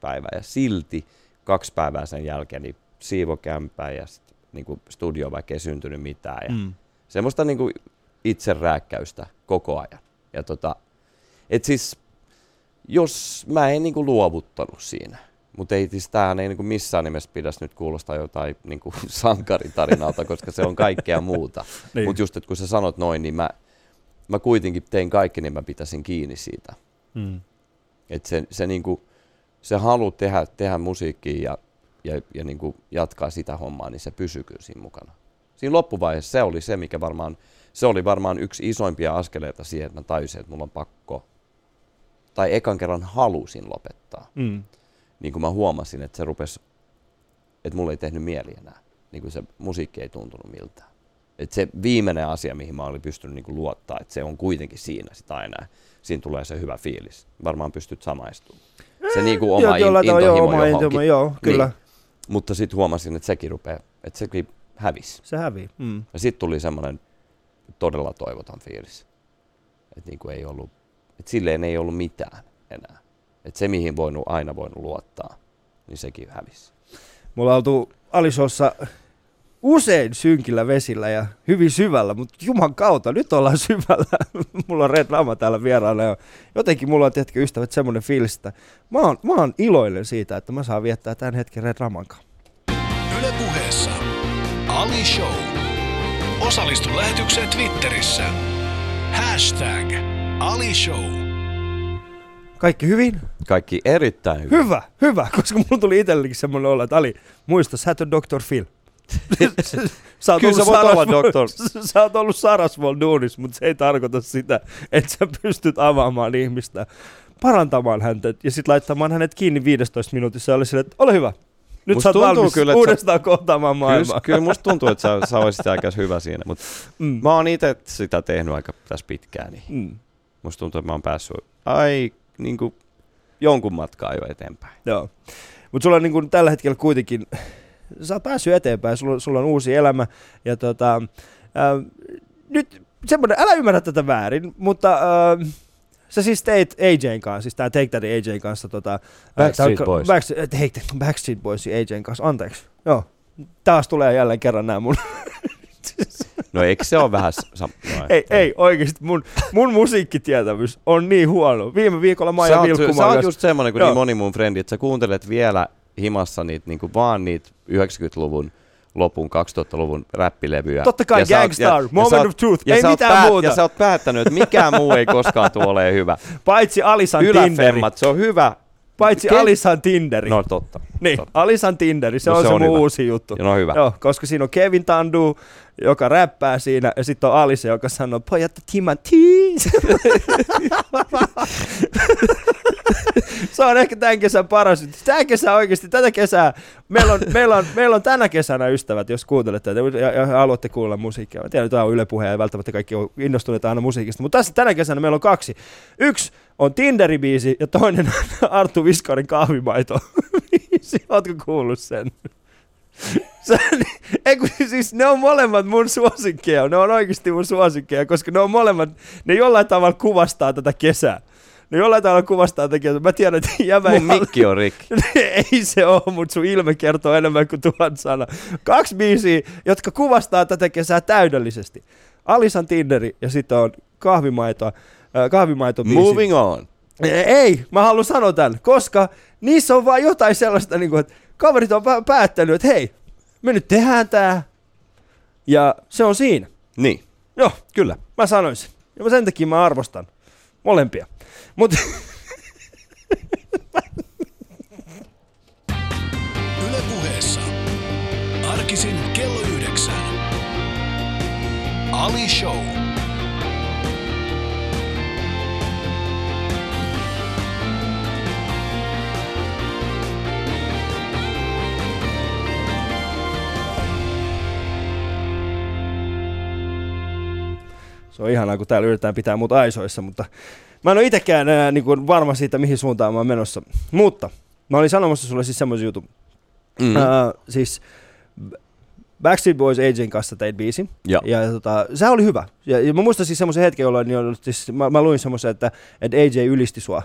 A: päivää. Ja silti kaksi päivää sen jälkeen niin siivokämpää ja sit, niinku studio vaikka ei syntynyt mitään. Ja
C: Mm.
A: semmoista niinku itserääkkäystä koko ajan. Ja tota, et siis, jos mä en niinku luovuttanut siinä, mutta ei siis tämähän ei niinku missään nimessä pidäisi nyt kuulostaa jotain niinku sankaritarinalta, koska se on kaikkea muuta.
C: Niin.
A: Mutta just, että kun sä sanot noin, niin mä, mä kuitenkin tein kaikki, niin mä pitäisin kiinni siitä.
C: Mm.
A: Että se, se, niinku, se halu tehdä, tehdä musiikkia ja, ja, ja niinku jatkaa sitä hommaa, niin se pysyy kyllä siinä mukana. Siinä loppuvaiheessa se oli se, mikä varmaan, se oli varmaan yksi isoimpia askeleita siihen, että mä tajusin, että mulla on pakko, tai ekan kerran halusin lopettaa.
C: Mm.
A: Niin kun mä huomasin, että se rupesi, että mulla ei tehnyt mieli enää. Niin kun se musiikki ei tuntunut miltään. Et se viimeinen asia, mihin mä olin pystynyt niin luottaa, että se on kuitenkin siinä sitä aina. Siinä tulee se hyvä fiilis. Varmaan pystyt samaistumaan. Se niin kuin oma
C: joo,
A: in, intohimo
C: joo, oma intohimo, joo, kyllä.
A: Niin. Mutta sitten huomasin, että sekin rupeaa, että sekin hävisi.
C: Se hävii. Mm.
A: Ja sitten tuli semmoinen todella toivoton fiilis. Että niin kuin ei ollut, että silleen ei ollut mitään enää. Että se, mihin voinut, aina voinut luottaa, niin sekin hävisi.
C: Mulla on oltu Alisossa usein synkillä vesillä ja hyvin syvällä, mutta juman kautta, nyt ollaan syvällä. mulla on Red Rama täällä vieraana ja jotenkin mulla on, tiedätkö, ystävät, semmoinen fiilis, että mä oon, mä oon iloinen siitä, että mä saan viettää tämän hetken Red Raman kanssa.
B: Yle puheessa Ali Show. Osallistu lähetykseen Twitterissä. Hashtag Ali Show.
C: Kaikki hyvin?
A: Kaikki erittäin hyvin.
C: Hyvä, hyvä, koska mulla tuli itsellekin semmoinen olla, että Ali, muista, sä et ole Dr. Phil. Sä oot
A: Kyllä
C: ollut
A: sä voit olla
C: Sarasvuon- sä oot ollut Sarasvuon duunissa, mutta se ei tarkoita sitä, että sä pystyt avaamaan ihmistä, parantamaan häntä ja sitten laittamaan hänet kiinni 15 minuutissa ja oli sille, että ole hyvä. Nyt
A: Musta
C: sä oot valmis
A: kyllä, että sä-
C: uudestaan kohtaamaan maailmaa.
A: Kyllä, kyllä musta tuntuu, että sä, sä olisit aika hyvä siinä, mutta
C: Mm.
A: mä oon itse sitä tehnyt aika tässä pitkään, niin
C: Mm.
A: musta tuntuu, että mä oon päässyt ai, niin kuin, jonkun matkaa jo eteenpäin.
C: Joo. Mutta sulla on niin kuin tällä hetkellä kuitenkin, sä oot päässyt eteenpäin, sulla, sulla on uusi elämä. Ja tota, ää, nyt semmoinen, älä ymmärrä tätä väärin, mutta ää, sä siis teit AJn kanssa, siis tää Take That AJn kanssa. Tota,
A: Backstreet
C: tää-
A: Boys.
C: Backstreet, hei, Backstreet Boys AJn kanssa, anteeksi. Joo. Taas tulee jälleen kerran nämä mun...
A: No eikö se ole vähän... s- Sa- no,
C: ei, ei, oikeesti mun, mun musiikkitietävyys on niin huono. Viime viikolla Maija Vilkkumaan
A: sä oot just semmoinen kuin
C: Joo.
A: niin moni mun frendi, että sä kuuntelet vielä himassa niitä, niin kuin vaan niitä 90-luvun lopun 2000-luvun räppilevyjä.
C: Totta kai
A: Ja sä oot-
C: Gangstar,
A: ja- ja
C: Moment
A: sä oot-
C: of Truth,
A: ja
C: ei mitään muuta.
A: Ja sä oot päättänyt, että mikään muu ei koskaan tule olemaan hyvä.
C: Paitsi Alisan Tinderi.
A: Se on hyvä.
C: Paitsi
A: Ken-
C: Alisan Tinderi.
A: No totta.
C: Niin,
A: Totta.
C: Alisan Tinderi, se
A: No
C: on
A: se
C: se,
A: on
C: mun
A: hyvä.
C: uusi juttu.
A: Ja no hyvä.
C: Joo, koska siinä on Kevin Tandu, joka räppää siinä, ja sitten on Alice, joka sanoo, pojat Timothy. se on ehkä tämän kesän paras. Tämä kesä oikeasti, tätä kesää, meillä on, meillä on, meillä on tänä kesänä ystävät, jos kuuntelette ja, ja haluatte kuulla musiikkia. Mä tiedän, että tämä on Yle ja välttämättä kaikki on innostuneita aina musiikista, mutta tässä tänä kesänä meillä on kaksi. Yksi on Tinderi-biisi ja toinen on Arttu Viskarin kahvimaito. Ootko kuullut sen? Se, ei kun, siis ne on molemmat mun suosikkeja, ne on oikeasti mun suosikkeja, koska ne on molemmat, ne jollain tavalla kuvastaa tätä kesää. Ne jollain tavalla kuvastaa tätä kesää. Mä tiedän, että jämä ei
A: Mun mikki on rikki.
C: ei se ole, mutta sun ilme kertoo enemmän kuin tuhat sana. Kaksi biisiä, jotka kuvastaa tätä kesää täydellisesti. Alisan Tinderi ja sitten on kahvimaito, äh, kahvimaito biisi.
A: Moving on.
C: Ei, mä haluan sanoa tämän, koska niissä on vaan jotain sellaista, niin kuin, että kaverit on pä- päättänyt, että hei, me nyt tehdään tää. Ja se on siinä.
A: Niin.
C: Joo, kyllä, mä sanoisin. Ja mä sen takia mä arvostan molempia. Mutta
B: Yle puheessa. Arkisin kello yhdeksän. Ali Show.
C: Se on ihanaa, kun täällä yritetään pitää mut aisoissa, mutta mä en ole itsekään enää niin kuin varma siitä, mihin suuntaan mä oon menossa. Mutta mä olin sanomassa sulle siis semmoisen jutun.
A: Mm.
C: Mm. Uh, siis Backstreet Boys AJn kanssa teit biisin.
A: Joo.
C: Ja tota, se oli hyvä. Ja, ja mä muistan siis semmoisen hetken, jolloin niin oli, siis, mä, mä, luin semmoisen, että, että AJ ylisti sua.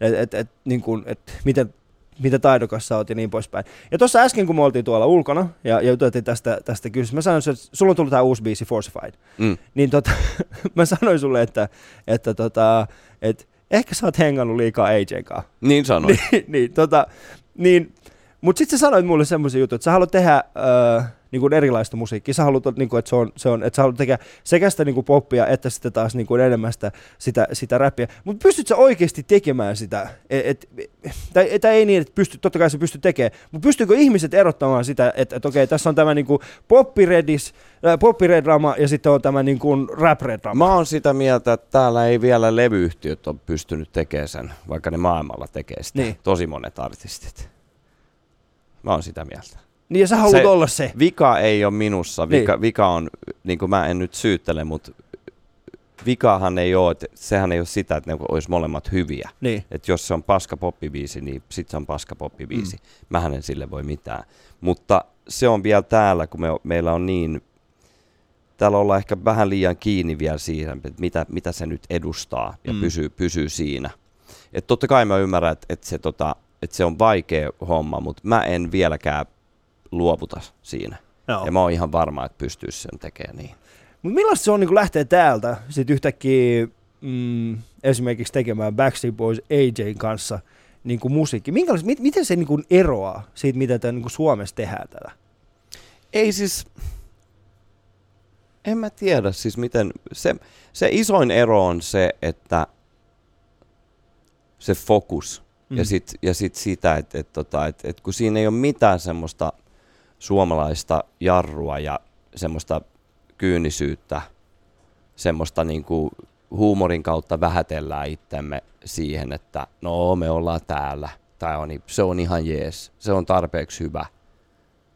C: Että et, et, niin kuin, et, miten, miten taidokas sä oot ja niin poispäin. Ja tuossa äsken, kun me oltiin tuolla ulkona ja, ja juteltiin tästä, tästä kysymyksestä, mä sanoin, että sulla on tullut tää uusi biisi Forcified.
A: Mm.
C: Niin tota, mä sanoin sulle, että, että, tota, että ehkä sä oot hengannut liikaa kanssa.
A: Niin sanoin.
C: niin, niin, tota, niin, mutta sitten sä sanoit mulle semmoisen jutun, että sä haluat tehdä öö, niin kuin erilaista musiikkia. Sä haluat, niin kuin, että, se on, se on, että sä haluat tehdä sekä sitä niin kuin poppia, että sitten taas niin kuin enemmän sitä, sitä, sitä räppiä. Mutta pystyt sä oikeasti tekemään sitä? Et, et, tai, tai ei niin, että pystyt, totta kai sä pystyt tekemään, mutta pystyykö ihmiset erottamaan sitä, että, että okei, tässä on tämä niin kuin poppiredis, äh, poppiredrama ja sitten on tämä niin kuin rap-redrama.
A: Mä oon sitä mieltä, että täällä ei vielä levyyhtiöt ole pystynyt tekemään sen, vaikka ne maailmalla tekee sitä.
C: Niin.
A: Tosi monet artistit. Mä oon sitä mieltä.
C: Niin ja sä haluat
A: Se-
C: olla se.
A: Vika ei ole minussa, vika,
C: Niin.
A: vika on, niin kuin mä en nyt syyttele, mutta vikahan ei ole, että sehän ei ole sitä, että ne olisi molemmat hyviä.
C: Niin.
A: Että jos se on paska poppibiisi, niin sit se on paska poppibiisi. Mm. Mähän en sille voi mitään. Mutta se on vielä täällä, kun me, meillä on niin, täällä ollaan ehkä vähän liian kiinni vielä siihen, että mitä, mitä se nyt edustaa ja Mm. pysyy, pysyy siinä. Et totta kai mä ymmärrän, että, että, se, tota, että se on vaikea homma, mutta mä en vieläkään luovuta siinä.
C: Joo.
A: Ja mä oon ihan varma, että pystyisi sen tekemään niin.
C: Mutta millaista se on niin lähteä täältä sit yhtäkkiä mm, esimerkiksi tekemään Backstreet Boys AJn kanssa niin kuin musiikki? Minkälais, mit, miten se niin kuin eroaa siitä, mitä tää, niin kuin Suomessa tehdään tätä?
A: Ei siis, en mä tiedä siis miten, se, se isoin ero on se, että se fokus mm. ja sitten ja sit sitä, että et, tota, et, et kun siinä ei ole mitään semmoista suomalaista jarrua ja semmoista kyynisyyttä, semmoista niinku huumorin kautta vähätellään itsemme siihen, että no me ollaan täällä, tai on, se on ihan jees, se on tarpeeksi hyvä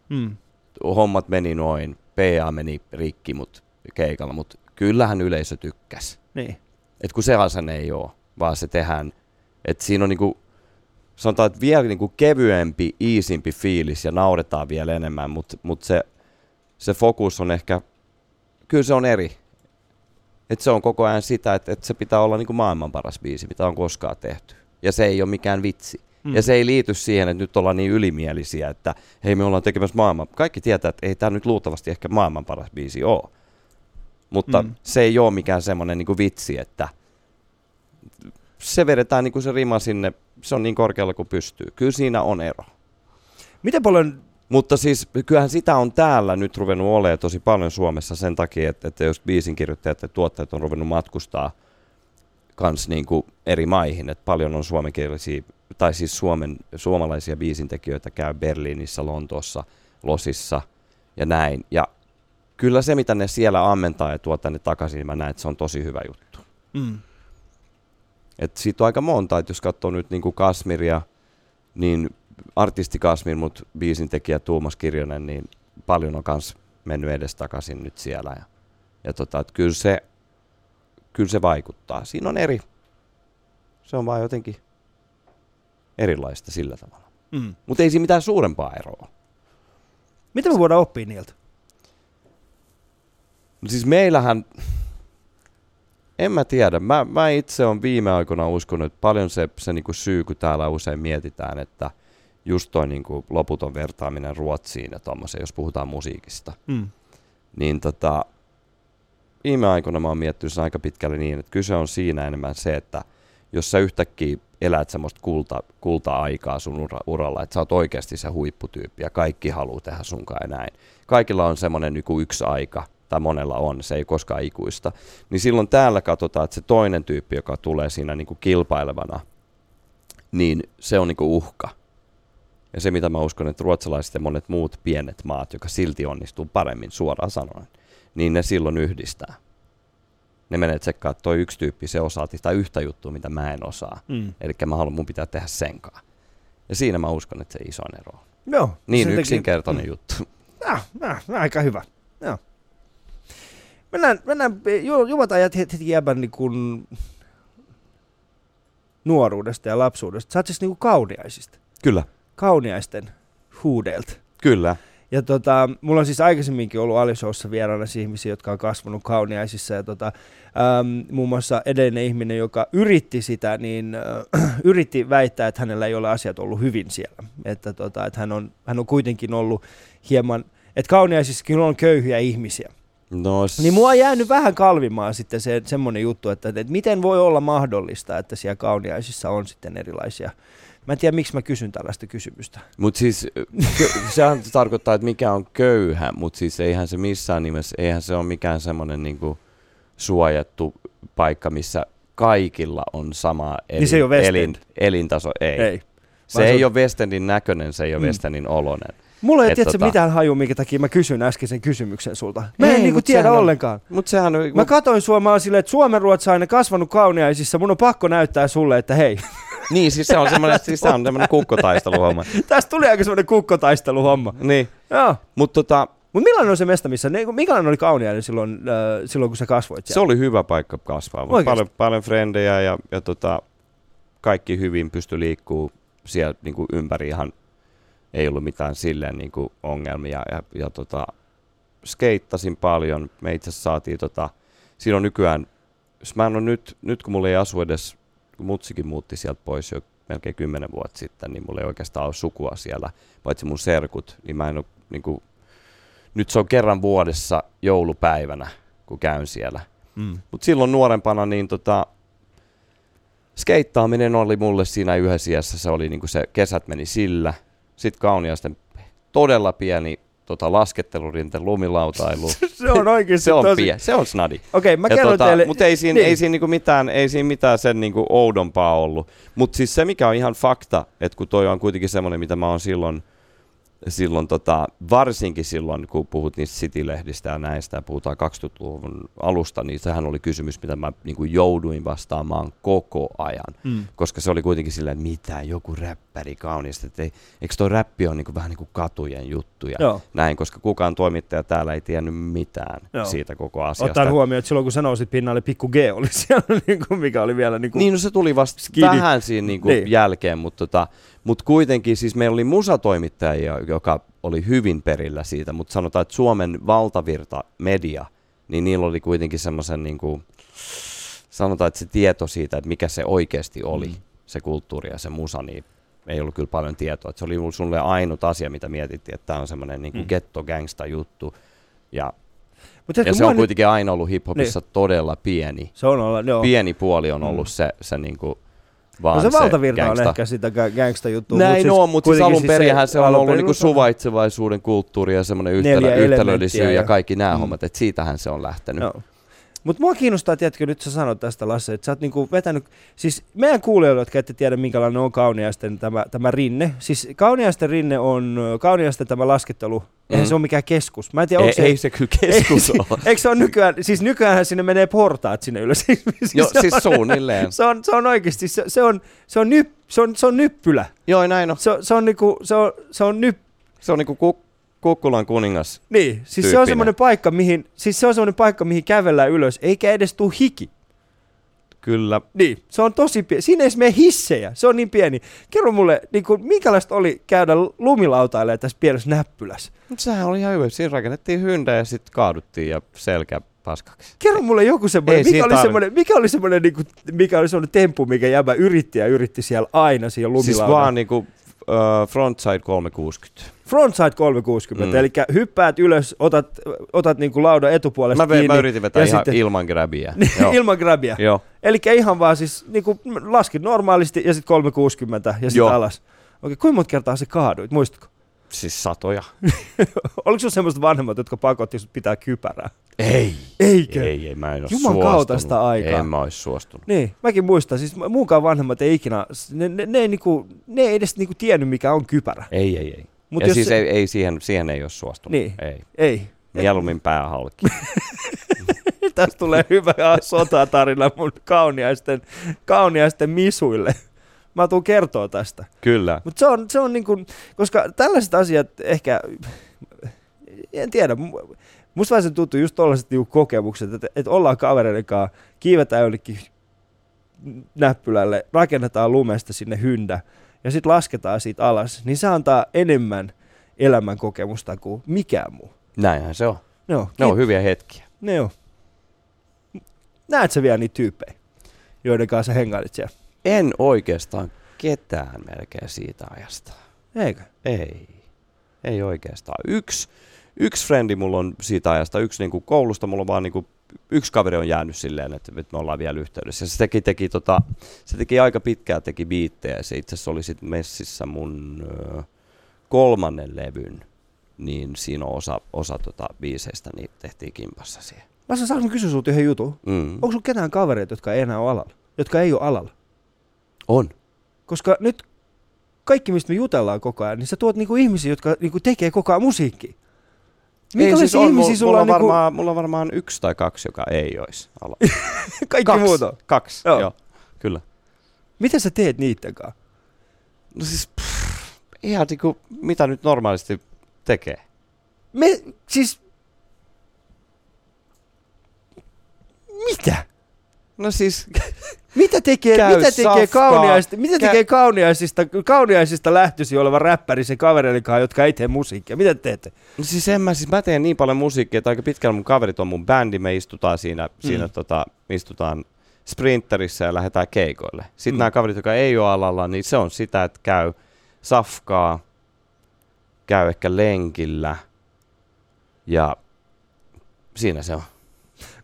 C: Mm.
A: hommat meni noin, PA meni rikki mut keikalla, mutta kyllähän yleisö tykkäs.
C: Niin.
A: Et kun se asenne ei ole, vaan se tehdään, että siinä on niinku, sanotaan, että vielä niinku kevyempi, iisimpi fiilis ja nauretaan vielä enemmän, mutta mut se, se fokus on ehkä, kyllä se on eri. Et se on koko ajan sitä, että et se pitää olla niinku maailman paras biisi, mitä on koskaan tehty. Ja se ei ole mikään vitsi.
C: Mm.
A: Ja se ei liity siihen, että nyt ollaan niin ylimielisiä, että hei me ollaan tekemässä maailman. Kaikki tietää, että ei tämä nyt luultavasti ehkä maailman paras biisi ole. Mutta
C: mm.
A: se ei ole mikään semmoinen niin vitsi, että se vedetään niin kuin se rima sinne, se on niin korkealla kuin pystyy. Kyllä siinä on ero.
C: Miten paljon...
A: Mutta siis kyllähän sitä on täällä nyt ruvennut olemaan tosi paljon Suomessa sen takia, että, että jos biisinkirjoittajat ja tuottajat on ruvennut matkustaa kans niin kuin eri maihin, että paljon on suomenkielisiä tai siis Suomen, suomalaisia biisintekijöitä käy Berliinissä, Lontoossa, Losissa ja näin. Ja kyllä se, mitä ne siellä ammentaa ja tuo tänne takaisin, niin mä näen, että se on tosi hyvä juttu.
C: Mm.
A: Et siitä on aika monta, että jos katsoo nyt niin kuin Kasmiria, niin artisti Kasmir, mutta biisintekijä Tuomas Kirjonen, niin paljon on kans mennyt edestakaisin nyt siellä. Ja, ja tota, että kyllä, se, kyllä se vaikuttaa. Siinä on eri. Se on vaan jotenkin erilaista sillä tavalla.
C: Mm.
A: Mutta ei siinä mitään suurempaa eroa.
C: Mitä me voidaan oppia niiltä?
A: No siis meillähän, en mä tiedä, mä, mä itse on viime aikoina uskonut, että paljon se, se niinku syy, kun täällä usein mietitään, että just toi niinku loputon vertaaminen Ruotsiin ja tommoseen, jos puhutaan musiikista,
C: Mm.
A: niin tota, viime aikoina mä oon miettinyt sen aika pitkälle niin, että kyse on siinä enemmän se, että jos sä yhtäkkiä elät semmoista kulta, kulta-aikaa sun ura, uralla, että sä oot oikeasti se huipputyyppi ja kaikki haluaa tehdä sunkaan ja näin. Kaikilla on semmoinen niinku yksi aika, tai monella on, se ei koskaan ikuista. Niin silloin täällä katsotaan, että se toinen tyyppi, joka tulee siinä niinku kilpailevana, niin se on niinku uhka. Ja se, mitä mä uskon, että ruotsalaiset ja monet muut pienet maat, joka silti onnistuu paremmin suoraan sanoen, niin ne silloin yhdistää. Ne menee tsekkaa, että toi yksi tyyppi, se osaa tai yhtä juttua, mitä mä en osaa.
C: Mm.
A: Eli mä haluan, mun pitää tehdä senkaan. Ja siinä mä uskon, että se isoin ero on.
C: Joo.
A: Niin
C: takia-
A: yksinkertainen
C: Mm.
A: juttu.
C: Ah, ah, aika hyvä. Joo. Mennään, mennään ju, juvataan heti, heti jäbän niin kuin nuoruudesta ja lapsuudesta. Sä oot siis niin kuin kauniaisista.
A: Kyllä,
C: Kauniaisten huudeilta.
A: kyllä.
C: Ja tota, mulla on siis aikaisemminkin ollut Alisoussa vieraana ihmisiä, jotka on kasvanut kauniaisissa. Ja tota, äm, muun muassa edellinen ihminen, joka yritti sitä, niin äh, yritti väittää, että hänellä ei ole asiat ollut hyvin siellä. Että, tota, että hän, on, hän on kuitenkin ollut hieman, että kauniaisissa kyllä on köyhiä ihmisiä.
A: No, s-
C: Niin mua on jäänyt vähän kalvimaan sitten se, semmoinen juttu, että, että miten voi olla mahdollista, että siellä kauniaisissa on sitten erilaisia. Mä en tiedä, miksi mä kysyn tällaista kysymystä.
A: Mut siis sehän tarkoittaa, että mikä on köyhä, mutta siis eihän se missään nimessä, eihän se ole mikään semmoinen niinku suojattu paikka, missä kaikilla on sama elin,
C: Niin se ei ole
A: elin, elintaso. Ei.
C: Ei.
A: Se
C: Vaan
A: ei
C: se-
A: ole West Endin näköinen, se ei ole
C: Mm.
A: West Endin oloinen.
C: Mulla ei tiedä
A: tota-
C: mitään haju, minkä takia mä kysyn äsken sen kysymyksen sulta. Mä
A: Ei,
C: en niinku
A: mut
C: tiedä
A: sehän on-
C: ollenkaan.
A: Mutta sehän on...
C: Mä katoin sua, mä oon silleen, että suomenruotsalainen kasvanut kauniaisissa, mun on pakko näyttää sulle, että hei,
A: niin, siis se on semmoinen, siis se on semmoinen kukkotaisteluhomma.
C: tästä tuli aika semmoinen kukkotaisteluhomma.
A: Niin,
C: Joo.
A: mutta tota,
C: Mut millainen on se mesta, missä, ne- millainen oli kauniainen silloin, äh, silloin kun sä kasvoit
A: se
C: siellä?
A: oli hyvä paikka kasvaa. Mut paljon, paljon frendejä ja, ja tota, kaikki hyvin pysty liikkuu siellä niin kuin ympäri ihan ei ollut mitään silleen niin kuin ongelmia. Ja, ja tota, skeittasin paljon. Me itse asiassa saatiin, tota, siinä on nykyään, jos mä en ole nyt, nyt kun mulla ei asu edes, kun mutsikin muutti sieltä pois jo melkein kymmenen vuotta sitten, niin mulla ei oikeastaan ole sukua siellä, paitsi mun serkut, niin mä en ole, niin kuin, nyt se on kerran vuodessa joulupäivänä, kun käyn siellä.
C: Mm.
A: Mutta silloin nuorempana niin tota, skeittaaminen oli mulle siinä yhdessä iässä, se oli niinku se, kesät meni sillä. Sitten kauniaisten todella pieni tota, laskettelurinten lumilautailu.
C: se on oikein
A: se on
C: tosi...
A: pie, se on snadi.
C: Okei, mä
A: Ja
C: kerron
A: tota,
C: teille...
A: Mutta ei siinä,
C: niin.
A: ei siinä, niinku mitään, ei siinä mitään sen niinku oudompaa ollut. Mutta siis se, mikä on ihan fakta, että kun toi on kuitenkin semmoinen, mitä mä oon silloin, silloin tota, varsinkin silloin, kun puhut niistä City-lehdistä ja näistä, ja puhutaan 2000-luvun alusta, niin sehän oli kysymys, mitä mä niinku jouduin vastaamaan koko ajan.
C: Mm.
A: Koska se oli kuitenkin silleen, että mitä, joku räppäri kaunista, että ei, eikö toi räppi ole niinku vähän niin kuin katujen juttuja.
C: Joo.
A: Näin, koska kukaan toimittaja täällä ei tiennyt mitään
C: Joo.
A: siitä koko asiasta.
C: Ottaen huomioon, että silloin kun sä nousit pinnalle, pikku G oli siellä, niin kuin, mikä oli vielä niin kuin...
A: Niin, no se tuli vasta
C: Skidi.
A: vähän siinä niinku
C: Niin.
A: jälkeen, mutta tota, mut kuitenkin siis meillä oli musatoimittaja, joka oli hyvin perillä siitä, mutta sanotaan, että Suomen valtavirta media, niin niillä oli kuitenkin semmoisen niinku, sanotaan, että se tieto siitä, että mikä se oikeasti oli,
C: Mm.
A: mm. se kulttuuri ja se musa, niin ei ollut kyllä paljon tietoa. Et se oli sulle ainut asia, mitä mietittiin, että tämä on semmoinen niinku
C: Mm.
A: mm. ghetto-gangsta juttu. Ja,
C: Mut
A: ja se on
C: nyt-
A: kuitenkin aina ollut hiphopissa niin. todella pieni.
C: Se on olla, joo.
A: Pieni puoli on
C: Mm.
A: ollut se, se niinku, vaan
C: No se valtavirta on
A: gangsta.
C: ehkä sitä ga- gangsta-juttua.
A: Näin
C: mut
A: siis on, mutta siis alun perinhän se on
C: alun
A: ollut niinku
C: se on-
A: suvaitsevaisuuden kulttuuri ja semmoinen yhtälö, ja,
C: ja-
A: kaikki nämä
C: Mm.
A: mm. hommat, että siitähän se on lähtenyt.
C: Joo. Mutta mua kiinnostaa, tiedätkö, nyt sä sanot tästä Lasse, että sä oot niinku vetänyt, siis meidän kuulijoille, jotka ette tiedä minkälainen on Kauniaisten tämä, tämä rinne, siis Kauniaisten rinne on, Kauniaisten tämä laskettelu, mm. eihän
A: Mhm.
C: se ole mikään keskus. Mä en tiedä,
A: Ei,
C: se,
A: ei se kyllä keskus
C: ei,
A: ole.
C: Eikö se on nykyään, siis nykyään sinne menee portaat sinne ylös. siis
A: Joo,
C: se
A: siis
C: on,
A: suunnilleen.
C: se on, se on oikeasti, se, se, on, se, on nyp, se, on, se on nyppylä.
A: Joo, näin on.
C: Se, se on niinku, se on, se on nyp,
A: Se on niinku kuk- Kukkulan kuningas.
C: niin, siis se on semmoinen paikka, mihin, siis se on semmoinen paikka, mihin kävellään ylös, eikä edes tuu hiki.
A: Kyllä.
C: Niin, se on tosi pieni. Siinä ei mene hissejä, se on niin pieni. Kerro mulle, niin kuin, minkälaista oli käydä lumilautailemaan tässä pienessä näppylässä?
A: Mut sehän oli ihan hyvä. Siinä rakennettiin hyndä ja sitten kaaduttiin ja selkä paskaksi.
C: Kerro mulle joku semmoinen, mikä oli semmoinen, mikä oli semmoinen, niin kuin, mikä oli semmoinen temppu, mikä jäbä yritti ja yritti siellä aina siellä
A: Siis
C: lumilaudalla.
A: vaan niinku uh, frontside 360.
C: Frontside 360,
A: Mm.
C: eli hyppäät ylös, otat, otat niin kuin laudan etupuolesta
A: Mä,
C: kiinni.
A: mä yritin vetää
C: ja
A: ihan
C: sitten-
A: ilman grabia. Joo.
C: ilman grabia.
A: Joo.
C: Eli ihan vaan siis niin kuin laskit normaalisti ja sitten 360 ja sitten alas. Okei, kuinka monta kertaa se kaaduit, muistatko?
A: Siis satoja.
C: Oliko sun semmoiset vanhemmat, jotka pakotti sut pitää kypärää?
A: Ei.
C: Eikö?
A: Ei, ei, mä en oo
C: Juman
A: suostunut.
C: kautaista aikaa.
A: En mä ois suostunut.
C: Niin, mäkin muistan. Siis muunkaan vanhemmat ei ikinä, ne, ne, ne, ei, niinku, ne ei edes niinku tiennyt mikä on kypärä.
A: Ei, ei, ei.
C: Mut
A: ja
C: jos
A: siis
C: se-
A: ei, ei siihen, siihen ei ole suostunut.
C: Niin.
A: Ei.
C: Ei.
A: Mieluummin pää halki.
C: Tästä tulee hyvä sotatarina mun kauniaisten, kauniaisten misuille. Mä tuun kertoa tästä.
A: Kyllä.
C: Mutta se on, se on niin kuin, koska tällaiset asiat ehkä, en tiedä, mu- musta vähän se tuntuu just tollaiset niinku kokemukset, että, että ollaan kavereiden kanssa, kiivetään jollekin näppylälle, rakennetaan lumesta sinne hyndä ja sitten lasketaan siitä alas, niin se antaa enemmän elämän kokemusta kuin mikään muu.
A: Näinhän se on.
C: Joo,
A: Ne on hyviä hetkiä.
C: ne on. Näet sä vielä niitä tyyppejä, joiden kanssa hengailit siellä?
A: En oikeastaan ketään melkein siitä ajasta.
C: Eikö?
A: Ei. Ei oikeastaan. Yksi, yksi frendi mulla on siitä ajasta, yksi niinku koulusta, mulla on vaan niinku, yksi kaveri on jäänyt silleen, että, me ollaan vielä yhteydessä. Se teki, teki, tota, se teki aika pitkään, teki biittejä se itse asiassa oli sitten messissä mun ö, kolmannen levyn, niin siinä on osa, osa tota biiseistä, niin tehtiin kimpassa siihen.
C: Mä saanko kysyä sulta yhden jutun?
A: Mm.
C: Onko sulla ketään kavereita, jotka ei enää ole alalla? Jotka ei ole alalla?
A: On.
C: Koska nyt kaikki, mistä me jutellaan koko ajan, niin sä tuot niinku ihmisiä, jotka niinku tekee koko ajan musiikkia. Minkälaisia
A: siis on,
C: ihmisiä
A: mulla,
C: sulla
A: mulla,
C: on niinku,
A: varmaan, mulla on varmaan yksi tai kaksi, joka ei olisi ala.
C: kaikki
A: kaksi,
C: muut on?
A: Kaksi,
C: Joo.
A: joo. Kyllä.
C: Mitä sä teet niitten kanssa?
A: No siis, pff, ihan niinku, mitä nyt normaalisti tekee.
C: Me, siis... Mitä?
A: No siis,
C: Mitä tekee,
A: Käy
C: mitä tekee,
A: safkaa.
C: kauniaista, mitä
A: Kä-
C: tekee kauniaisista, kauniaisista lähtöisin oleva räppäri sen kavereiden kanssa, jotka ei tee musiikkia? Mitä te teette?
A: no siis en mä, siis mä teen niin paljon musiikkia, että aika pitkällä mun kaverit on mun bändi, me istutaan siinä, mm. siinä tota, istutaan sprinterissä ja lähdetään keikoille. Sitten
C: mm.
A: nämä kaverit, jotka ei ole alalla, niin se on sitä, että käy safkaa, käy ehkä lenkillä ja siinä se on.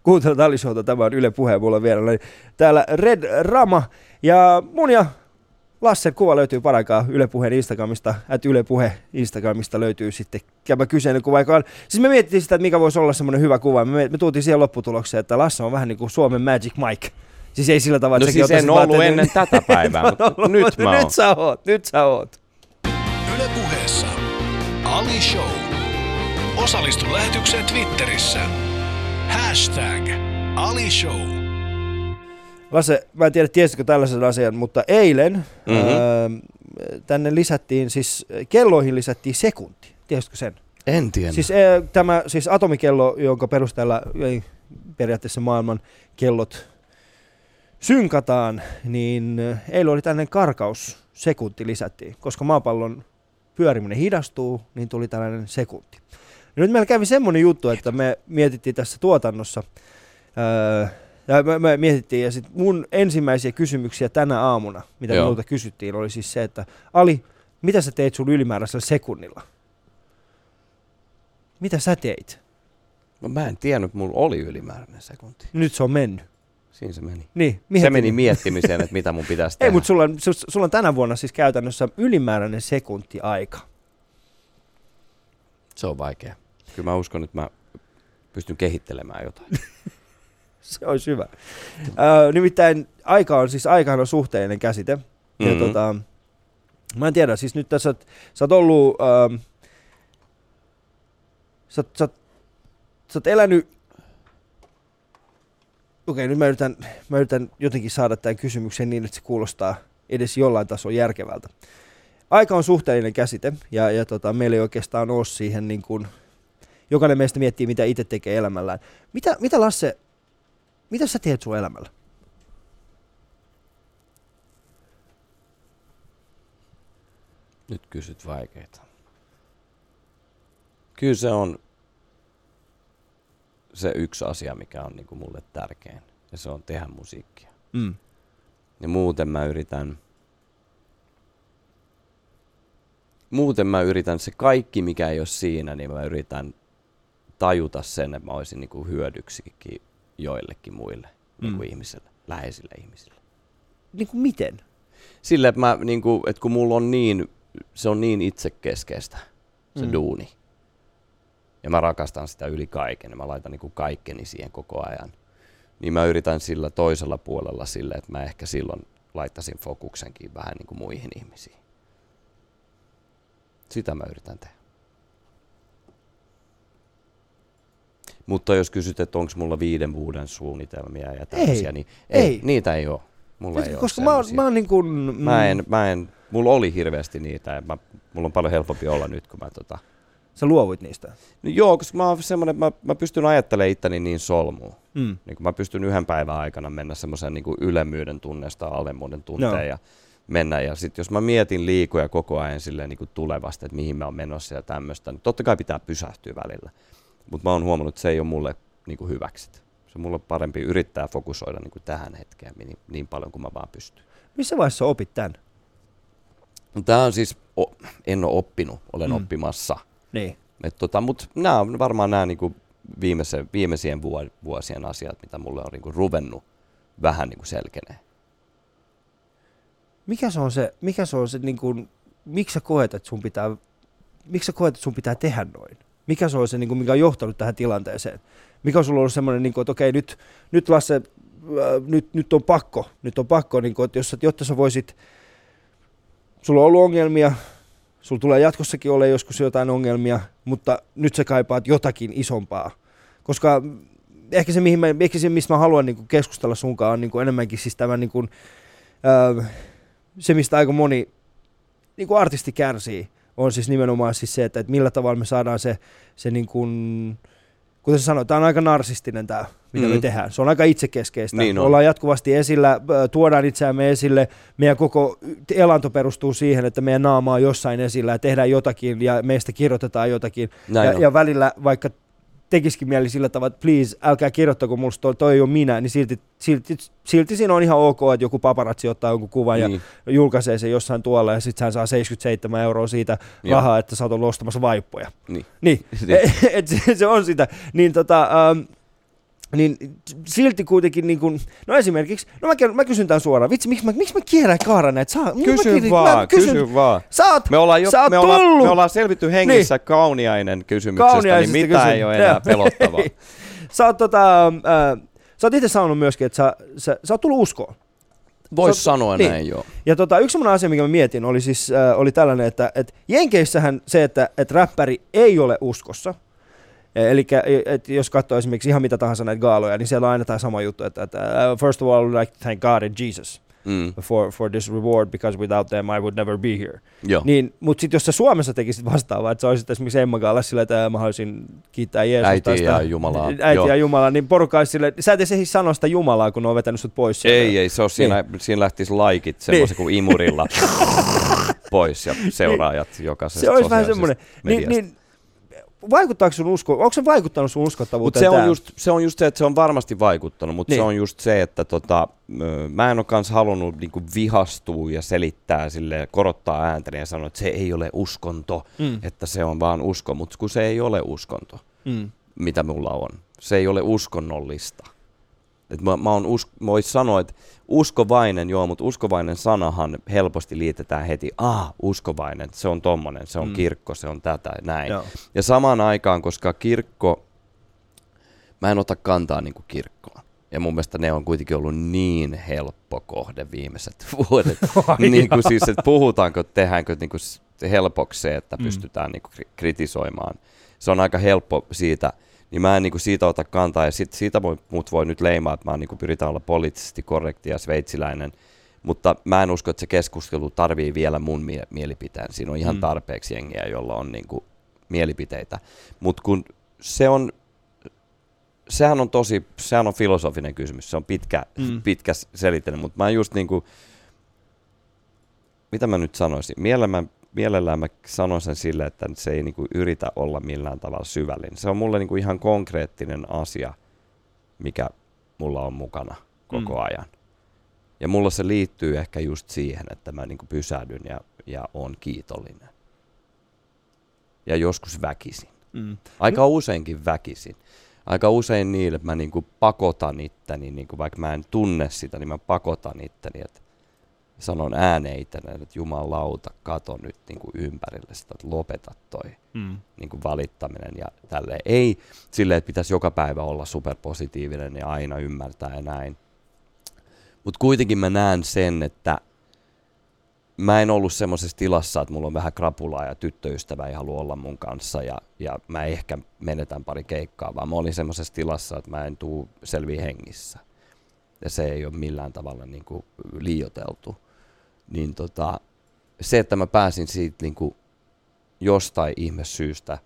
C: Kuuntelut Alishouta, tämä on Yle Puheen, mulla on vielä niin täällä Red Rama. Ja mun ja Lassen kuva löytyy paraikaa Yle Puheen Instagramista, että Yle Puhe Instagramista löytyy sitten tämä kyseinen kuva, joka on, siis me mietittiin sitä, että mikä voisi olla semmoinen hyvä kuva, me, me tultiin siihen lopputulokseen, että Lasse on vähän niin kuin Suomen Magic Mike. Siis ei sillä tavalla,
A: No
C: että
A: siis en ollut
C: vaatteet-
A: ennen tätä päivää, mutta
C: ollut,
A: nyt
C: mutta
A: mä oon.
C: Nyt sä oot, nyt sä oot.
B: Yle puheessa Ali Show. Osallistu lähetykseen Twitterissä. Hashtag Ali Show.
C: Lasse, mä en tiedä tiesitkö tällaisen asian, mutta eilen
A: Mhm.
C: öö, tänne lisättiin, siis kelloihin lisättiin sekunti. Tiesitkö sen?
A: En tiedä.
C: Siis ee, tämä siis atomikello, jonka perusteella ei, periaatteessa maailman kellot synkataan, niin ö, eilen oli tällainen karkaussekunti lisättiin, koska maapallon pyöriminen hidastuu, niin tuli tällainen sekunti. Ja nyt meillä kävi semmoinen juttu, että me mietittiin tässä tuotannossa, öö, ja me, me mietittiin, ja sit mun ensimmäisiä kysymyksiä tänä aamuna, mitä
A: Joo.
C: minulta kysyttiin, oli siis se, että Ali, mitä sä teit sun ylimääräisellä sekunnilla? Mitä sä teit?
A: No, mä en tiennyt, että mulla oli ylimääräinen sekunti.
C: Nyt se on mennyt.
A: Siinä se meni.
C: Niin,
A: Se meni miettimiseen, että mitä mun pitäisi tehdä.
C: Ei, mutta sulla, on- sulla on tänä vuonna siis käytännössä ylimääräinen sekunti aika.
A: Se on vaikea. Kyllä mä uskon, että mä pystyn kehittelemään jotain.
C: Se olisi hyvä. Ö, nimittäin aika on siis aikahan on suhteellinen käsite. Mm-hmm. Ja tota, mä en tiedä, siis nyt tässä oot, sä oot ollut, ähm, sä, oot- sä, oot- sä oot elänyt, okei nyt mä yritän, mä yritän jotenkin saada tämän kysymyksen niin, että se kuulostaa edes jollain tasolla järkevältä. Aika on suhteellinen käsite ja, ja tota, meillä ei oikeastaan ole siihen niin kuin, jokainen meistä miettii, mitä itse tekee elämällään. Mitä, mitä Lasse, mitä sä teet sun elämällä?
A: Nyt kysyt vaikeita. Kyllä se on se yksi asia, mikä on niinku mulle tärkein. Ja se on tehdä musiikkia.
C: Mm.
A: Ja muuten mä yritän... Muuten mä yritän se kaikki, mikä ei ole siinä, niin mä yritän tajuta sen, että mä olisin niinku hyödyksikin joillekin muille
C: Mm.
A: niinku ihmisille, läheisille ihmisille.
C: Niin kuin miten?
A: Sille, että, mä, niinku, että kun mulla on niin, se on niin itsekeskeistä, se
C: Mm.
A: duuni. Ja mä rakastan sitä yli kaiken ja mä laitan niinku kaikkeni siihen koko ajan. Niin mä yritän sillä toisella puolella sille, että mä ehkä silloin laittaisin fokuksenkin vähän niinku muihin ihmisiin. Sitä mä yritän tehdä. Mutta jos kysyt, että onko mulla viiden vuoden suunnitelmia ja tämmöisiä, niin ei,
C: ei.
A: ei, niitä ei ole. Mulla ei
C: Koska
A: ole
C: mä, oon- mä oon niin kuin...
A: Mä en, mä en, mulla oli hirveästi niitä ja mä, mulla on paljon helpompi olla nyt, kun mä tota...
C: Sä luovuit niistä.
A: No joo, koska mä oon semmonen, että mä, mä pystyn ajattelemaan itteni niin solmuun.
C: Mm.
A: Niin mä pystyn yhden päivän aikana mennä semmoisen niin ylemmyyden tunneesta alemmuuden tunteen
C: Joo.
A: ja mennä. Ja sitten jos mä mietin liikoja koko ajan silleen niin kuin tulevasta, että mihin mä oon menossa ja tämmöistä, niin totta kai pitää pysähtyä välillä. Mutta mä oon huomannut, että se ei ole mulle niin kuin hyväksit. Se on mulle parempi yrittää fokusoida niin kuin tähän hetkeen niin, niin paljon kuin mä vaan pystyn.
C: Missä vaiheessa opit tän?
A: Tämä on siis, o, en ole oppinut, olen
C: Mm.
A: oppimassa.
C: Niin.
A: Et tota, Mutta nämä on varmaan nämä niinku viimeisen, viimeisien vuo- vuosien asiat, mitä mulle on niinku ruvennut vähän niinku selkenee.
C: Mikä se on se, mikä se on se niin kuin, miksi sä koet, että sun pitää, miksi sä koet, että sun pitää tehdä noin? Mikä se on se, niin kuin, mikä on johtanut tähän tilanteeseen? Mikä on sulla ollut semmoinen, niin että okei, nyt, nyt Lasse, äh, nyt, nyt on pakko, nyt on pakko, niin kuin, että jos, jotta sä voisit, sulla on ollut ongelmia, sulla tulee jatkossakin ole joskus jotain ongelmia, mutta nyt sä kaipaat jotakin isompaa. Koska ehkä se, mihin mä, ehkä se mistä mä haluan niin kuin keskustella sunkaan, on niin kuin enemmänkin siis tämä niin kuin, äh, se, mistä aika moni niin kuin artisti kärsii, on siis nimenomaan siis se, että, että millä tavalla me saadaan se, se niin kuin, kuten sä sanoit, tämä on aika narsistinen tämä, mitä mm. me
A: Mm.
C: tehdään. Se on aika itsekeskeistä.
A: Niin on.
C: Ollaan jatkuvasti esillä, tuodaan itseämme esille, meidän koko elanto perustuu siihen, että meidän naama on jossain esillä ja tehdään jotakin ja meistä kirjoitetaan jotakin.
A: Näin
C: Ja,
A: on.
C: ja välillä vaikka tekisikin mieli sillä tavalla, että please, älkää kirjoittako musta, toi, toi ei ole minä, niin silti, silti, silti siinä on ihan ok, että joku paparazzi ottaa jonkun kuvan ja
A: niin.
C: julkaisee sen jossain tuolla ja sitten hän saa 77 euroa siitä
A: Joo.
C: rahaa, että sä oot ollut ostamassa vaippoja.
A: Niin.
C: Niin,
A: Niin.
C: et se, se on sitä. Niin tota, ähm, niin silti kuitenkin niin kuin, no esimerkiksi, no mä, mä kysyn tämän suoraan, vitsi, miksi mä, miksi mä kierrän kaaran näitä? Saa, miksi mä
A: Kysy
C: kierrän-
A: vaan,
C: mä kysyn,
A: kysy vaan.
C: Sä oot,
A: Me ollaan, jo,
C: sä oot
A: me, ollaan,
C: tullut.
A: me ollaan selvitty hengissä niin. kauniainen kysymyksestä, niin mitä
C: kysyn-
A: ei ole enää pelottavaa.
C: sä oot tota, äh, sä oot itse sanonut myöskin, että sä, sä, sä oot tullut uskoon.
A: Voisi sanoa
C: niin.
A: näin, joo.
C: Ja tota, yksi sellainen asia, mikä mä mietin, oli siis äh, oli tällainen, että et Jenkeissähän se, että et räppäri ei ole uskossa, Eli et jos katsoo esimerkiksi ihan mitä tahansa näitä gaaloja, niin siellä on aina tämä sama juttu, että, että uh, first of all, like thank God and Jesus
A: Mm.
C: for, for this reward, because without them I would never be here.
A: Joo.
C: Niin, mutta sitten jos sä Suomessa tekisit vastaavaa, että sä olisit esimerkiksi Emma Gaalassa sillä, että mä haluaisin kiittää Jeesusta. Sitä-
A: ja Jumalaa.
C: Äitiä
A: Joo.
C: ja Jumalaa, niin porukka olisi sille, sä et edes sanoa sitä Jumalaa, kun ne on vetänyt sut pois sieltä.
A: Ei, ei, se on siinä, siinä lähtisi laikit semmoisen kuin imurilla pois ja seuraajat jokaisesta
C: Se olisi vähän semmoinen. Niin, niin, vaikuttaako sun usko, onko se vaikuttanut sun uskottavuuteen
A: se on, just, se on just se, että se on varmasti vaikuttanut, mutta
C: Niin.
A: se on just se, että tota, mä en ole kans halunnut niinku vihastua ja selittää sille korottaa ääntäni ja sanoa, että se ei ole uskonto,
C: Mm.
A: että se on vaan usko, mutta kun se ei ole uskonto,
C: Mm.
A: mitä mulla on. Se ei ole uskonnollista. Et mä, mä, on usk, mä vois sanoa, että uskovainen, joo, mutta uskovainen sanahan helposti liitetään heti, ah, uskovainen, se on tommonen, se on
C: Mm.
A: kirkko, se on tätä, näin.
C: Joo.
A: Ja samaan aikaan, koska kirkko, mä en ota kantaa niin kuin kirkkoon. Ja mun mielestä ne on kuitenkin ollut niin helppo kohde viimeiset vuodet. niin kuin siis, että puhutaanko, tehdäänkö niin kuin helpoksi se, että mm. pystytään niin kuin kritisoimaan. Se on aika helppo siitä, niin mä en niin kuin siitä ota kantaa, ja sit, siitä voi, mut voi nyt leimaa, että mä niin kuin pyritään olla poliittisesti korrekti ja sveitsiläinen, mutta mä en usko, että se keskustelu tarvii vielä mun mie- mielipiteen. Siinä on ihan mm. tarpeeksi jengiä, jolla on niin kuin mielipiteitä. Mutta kun se on, sehän on tosi, sehän on filosofinen kysymys, se on pitkä, mm. pitkä selitteinen, mutta mä just niin kuin, mitä mä nyt sanoisin, mielellään, mielellään mä sanon sen sille, että se ei niin kuin yritä olla millään tavalla syvällinen. Se on mulle niin kuin ihan konkreettinen asia, mikä mulla on mukana koko mm. ajan. Ja mulla se liittyy ehkä just siihen, että mä niin kuin pysähdyn ja, ja on kiitollinen. Ja joskus väkisin. Mm. Aika useinkin väkisin. Aika usein niin, että mä niin kuin pakotan itteni, niin kuin vaikka mä en tunne sitä, niin mä pakotan itteni, että sanon ääneen itselleen, että jumalauta, kato nyt niin kuin ympärille sitä, että lopeta toi mm. niin kuin valittaminen ja tälleen. Ei silleen, että pitäisi joka päivä olla superpositiivinen ja aina ymmärtää ja näin. Mutta kuitenkin mä näen sen, että mä en ollut semmoisessa tilassa, että mulla on vähän krapulaa ja tyttöystävä ei halua olla mun kanssa ja, ja mä ehkä menetän pari keikkaa, vaan mä olin semmoisessa tilassa, että mä en tuu selviä hengissä. Ja se ei ole millään tavalla niin kuin liioteltu. Niin tota, se, että mä pääsin siitä niin kuin jostain ihmesyystä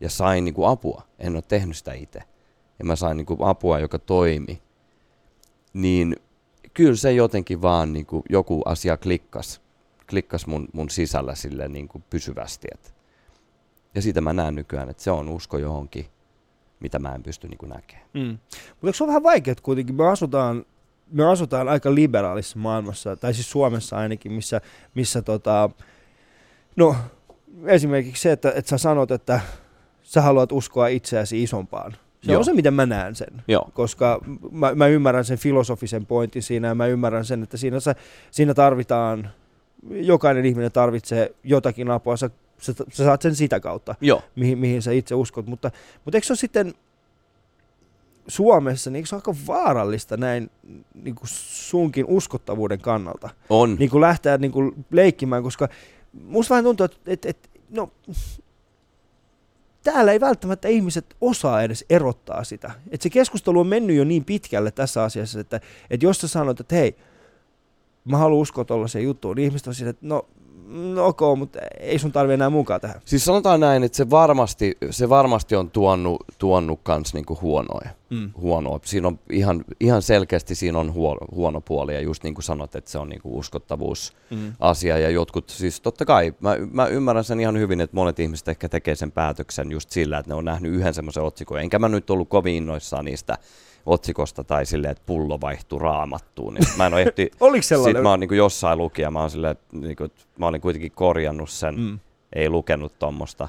A: ja sain niin kuin apua, en ole tehnyt sitä itse, ja mä sain niin kuin apua, joka toimi, niin kyllä se jotenkin vaan niin kuin joku asia klikkas, klikkas mun, mun sisällä sille niin kuin pysyvästi. Et. Ja siitä mä näen nykyään, että se on usko johonkin, mitä mä en pysty niin näkemään. Mm.
C: Mutta se ole vähän vaikeaa kuitenkin? Me asutaan, me asutaan aika liberaalissa maailmassa, tai siis Suomessa ainakin, missä, missä tota, no esimerkiksi se, että, että sä sanot, että sä haluat uskoa itseäsi isompaan se Joo. on se, miten mä näen sen. Joo. Koska mä, mä ymmärrän sen filosofisen pointin siinä ja mä ymmärrän sen, että siinä, siinä tarvitaan, jokainen ihminen tarvitsee jotakin apua, sä, sä, sä saat sen sitä kautta, Joo. Mihin, mihin sä itse uskot. Mutta, mutta eikö se ole sitten Suomessa, niin eikö se ole aika vaarallista näin niin kuin sunkin uskottavuuden kannalta?
A: On.
C: Niin kuin lähteä niin kuin leikkimään, koska musta vähän tuntuu, että, että, että no, täällä ei välttämättä ihmiset osaa edes erottaa sitä. Et se keskustelu on mennyt jo niin pitkälle tässä asiassa, että, että jos sä sanot, että hei, mä haluan uskoa tuollaiseen juttuun, niin ihmiset on siinä, että no no ok, mutta ei sun tarvi enää mukaan tähän.
A: Siis sanotaan näin, että se varmasti, se varmasti on tuonut, tuonut kans niinku huonoja. Mm. huonoa. Siinä on ihan, ihan selkeästi siinä on huono, huono puoli ja just niin kuin sanot, että se on niinku uskottavuusasia mm. ja jotkut, siis totta kai mä, mä ymmärrän sen ihan hyvin, että monet ihmiset ehkä tekee sen päätöksen just sillä, että ne on nähnyt yhden semmoisen otsikon, enkä mä nyt ollut kovin innoissaan niistä otsikosta tai silleen, että pullo vaihtuu raamattuun. Niin mä en ole ehti,
C: Oliko sellainen?
A: Sit mä oon niin jossain lukija, mä, oon silleen, niin kuin, mä olin kuitenkin korjannut sen, mm. ei lukenut tuommoista.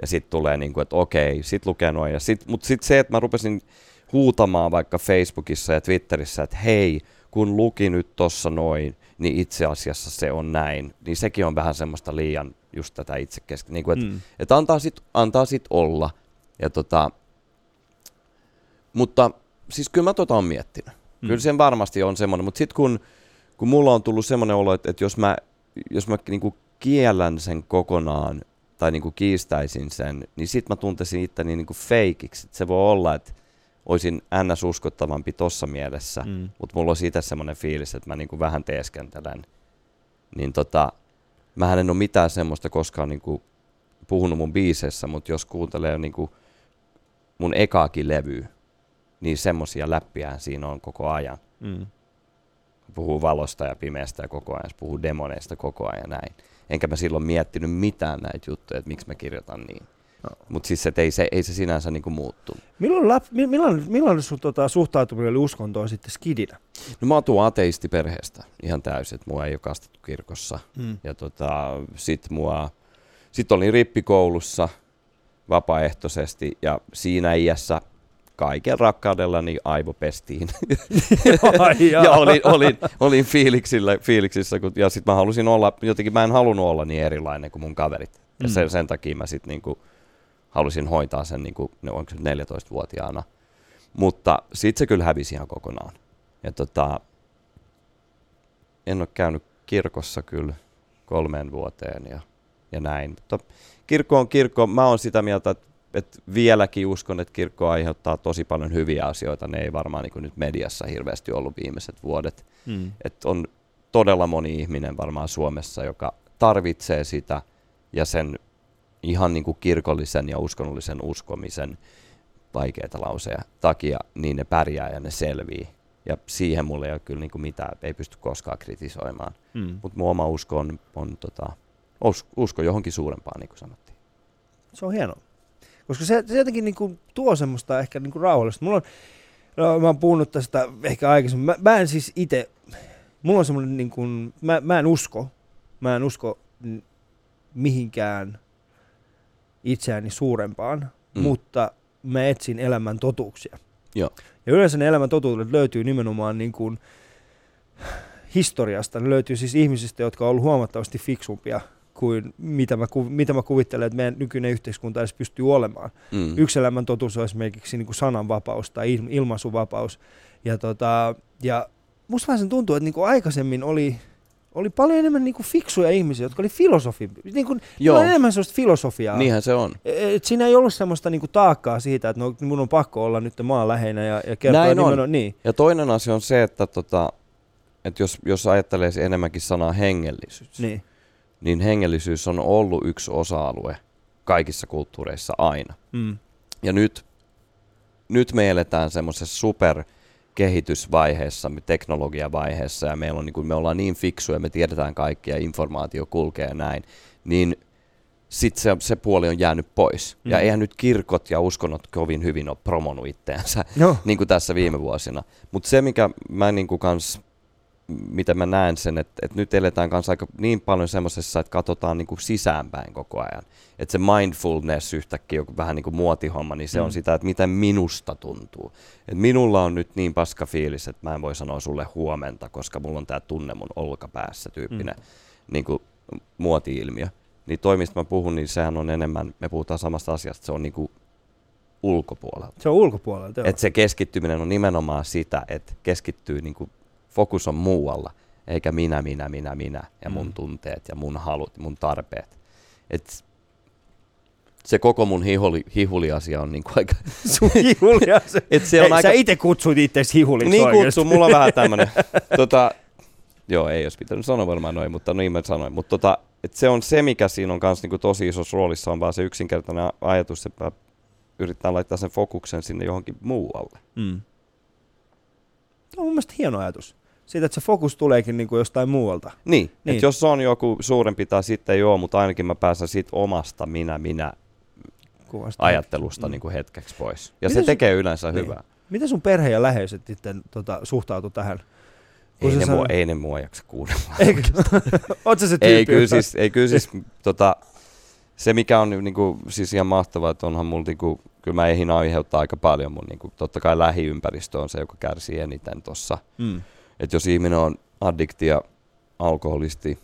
A: Ja sitten tulee, niin kuin, että okei, sit lukenut. Ja sit, mutta sitten se, että mä rupesin huutamaan vaikka Facebookissa ja Twitterissä, että hei, kun luki nyt tossa noin, niin itse asiassa se on näin. Niin sekin on vähän semmoista liian just tätä itse kesken. Niin että mm. et antaa sit, antaa sit olla. Ja tota, mutta siis kyllä mä tota on miettinyt. Mm. Kyllä sen varmasti on semmoinen, mutta sitten kun, kun mulla on tullut semmoinen olo, että, että jos mä, jos mä niinku kiellän sen kokonaan tai niinku kiistäisin sen, niin sitten mä tuntesin itteni niinku feikiksi. Se voi olla, että olisin ns. uskottavampi tossa mielessä, mm. mutta mulla on siitä semmoinen fiilis, että mä niinku vähän teeskentelen. Niin tota, mä en ole mitään semmoista koskaan niinku puhunut mun biiseissä, mutta jos kuuntelee niinku mun ekaakin levyä, niin semmoisia läppiä siinä on koko ajan. Mm. Puhuu valosta ja pimeästä ja koko ajan, puhuu demoneista koko ajan näin. Enkä mä silloin miettinyt mitään näitä juttuja, että miksi mä kirjoitan niin. No. Mutta siis et ei, se, ei se sinänsä niinku muuttu.
C: Milloin, lap, milloin, milloin sun tota, suhtautuminen oli uskontoon sitten skidinä?
A: No mä oon ateistiperheestä ihan täysin, että mua ei ole kastettu kirkossa. Mm. Ja tota, sit mua, sit olin rippikoulussa vapaaehtoisesti ja siinä iässä kaiken rakkaudellani aivopestiin. ja olin, olin, olin fiiliksillä, fiiliksissä, kun, ja sitten mä halusin olla, jotenkin mä en halunnut olla niin erilainen kuin mun kaverit. Ja mm. sen, sen takia mä sitten niinku halusin hoitaa sen, niinku, onko se 14-vuotiaana. Mutta sitten se kyllä hävisi ihan kokonaan. Ja tota, en ole käynyt kirkossa kyllä kolmeen vuoteen ja, ja näin. Mutta kirkko on kirkko. Mä oon sitä mieltä, että, että vieläkin uskon, että kirkko aiheuttaa tosi paljon hyviä asioita. Ne ei varmaan niin nyt mediassa hirveästi ollut viimeiset vuodet. Mm. Että on todella moni ihminen varmaan Suomessa, joka tarvitsee sitä ja sen ihan niin kuin kirkollisen ja uskonnollisen uskomisen vaikeita lauseja takia, niin ne pärjää ja ne selvii. Ja siihen mulle ei ole kyllä niin kuin mitään, ei pysty koskaan kritisoimaan. Mm. Mutta mun oma usko on, on tota, usko johonkin suurempaan, niin kuin sanottiin.
C: Se on hienoa. Koska se, se jotenkin niin kuin tuo semmoista ehkä niin kuin rauhallista. Mulla on, no, mä oon puhunut tästä ehkä aikaisemmin. Mä, mä en siis itse, mulla on semmoinen niin kuin, mä, mä en usko, mä en usko mihinkään itseäni suurempaan, mm. mutta mä etsin elämän totuuksia.
A: Joo.
C: Ja yleensä ne elämän totuudet löytyy nimenomaan niin kuin historiasta. Ne löytyy siis ihmisistä, jotka on ollut huomattavasti fiksumpia kuin mitä mä, mitä mä kuvittelen, että meidän nykyinen yhteiskunta edes pystyy olemaan. Mm. Yksi elämän totuus on esimerkiksi niin kuin sananvapaus tai ilmaisuvapaus. Ja, tota, ja musta vähän sen tuntuu, että niin kuin aikaisemmin oli oli paljon enemmän niin kuin fiksuja ihmisiä, jotka oli filosofi. Niin kuin, Joo. Oli enemmän sellaista filosofiaa.
A: Niinhän se on.
C: E, et siinä ei ollut semmoista niin kuin taakkaa siitä, että no, mun on pakko olla nyt maan läheinä ja, ja kertoa
A: Näin nimenomaan.
C: On. Niin.
A: Ja toinen asia on se, että, tota, että jos, jos ajattelee enemmänkin sanaa hengellisyys, niin. Niin hengellisyys on ollut yksi osa-alue kaikissa kulttuureissa aina. Mm. Ja nyt, nyt me eletään semmoisessa super kehitysvaiheessa, teknologiavaiheessa ja meillä on, niin kuin, me ollaan niin fiksuja, me tiedetään kaikki ja informaatio kulkee näin, niin sitten se, se puoli on jäänyt pois. Mm. Ja eihän nyt kirkot ja uskonnot kovin hyvin ole promonut itteensä, no. niin kuin tässä viime vuosina. Mutta se, mikä mä niin kuin kans mitä mä näen sen, että, että nyt eletään kanssa aika niin paljon semmoisessa, että katsotaan niin kuin sisäänpäin koko ajan. Että se mindfulness yhtäkkiä, joku vähän niin kuin muotihomma, niin se mm. on sitä, että miten minusta tuntuu. että minulla on nyt niin paska fiilis, että mä en voi sanoa sulle huomenta, koska mulla on tämä tunne mun olkapäässä tyyppinen mm. niin kuin muoti-ilmiö. Niin toimista mä puhun, niin sehän on enemmän, me puhutaan samasta asiasta, se on niin kuin ulkopuolelta.
C: Se on ulkopuolelta,
A: Että se keskittyminen on nimenomaan sitä, että keskittyy niin kuin fokus on muualla, eikä minä, minä, minä, minä ja mun mm. tunteet ja mun halut, mun tarpeet. Et se koko mun hihuli, hihuliasia on niinku aika...
C: Sun hihuliasia? Et se on Ei, aika... Sä itse kutsut itse hihuliksi
A: Niin kutsun, mulla on vähän tämmönen. tota, joo, ei olisi pitänyt sanoa varmaan noin, mutta niin mä sanoin. Mutta tota, et se on se, mikä siinä on kanssa niinku tosi isossa roolissa, on vaan se yksinkertainen ajatus, että yrittää laittaa sen fokuksen sinne johonkin muualle. Mm.
C: Tämä on mun mielestä hieno ajatus siitä, että se fokus tuleekin niin kuin jostain muualta.
A: Niin, niin. että jos on joku suurempi tai sitten ole, mutta ainakin mä pääsen siitä omasta minä, minä Kuvasta. ajattelusta mm. niin kuin hetkeksi pois. Ja Miten se tekee sun, yleensä niin. hyvää.
C: Miten sun perhe ja läheiset sitten tota, suhtautu tähän?
A: ei, ne mua, ei ne mua jaksa kuunnella.
C: Oletko se
A: tyyppi? Ei kyllä siis, ei kyllä siis tota, se mikä on niinku, siis ihan mahtavaa, että onhan mulla niinku, kyllä mä eihin aiheuttaa aika paljon mun niinku, totta kai lähiympäristö on se, joka kärsii eniten tuossa. Mm että jos ihminen on addiktia, alkoholisti,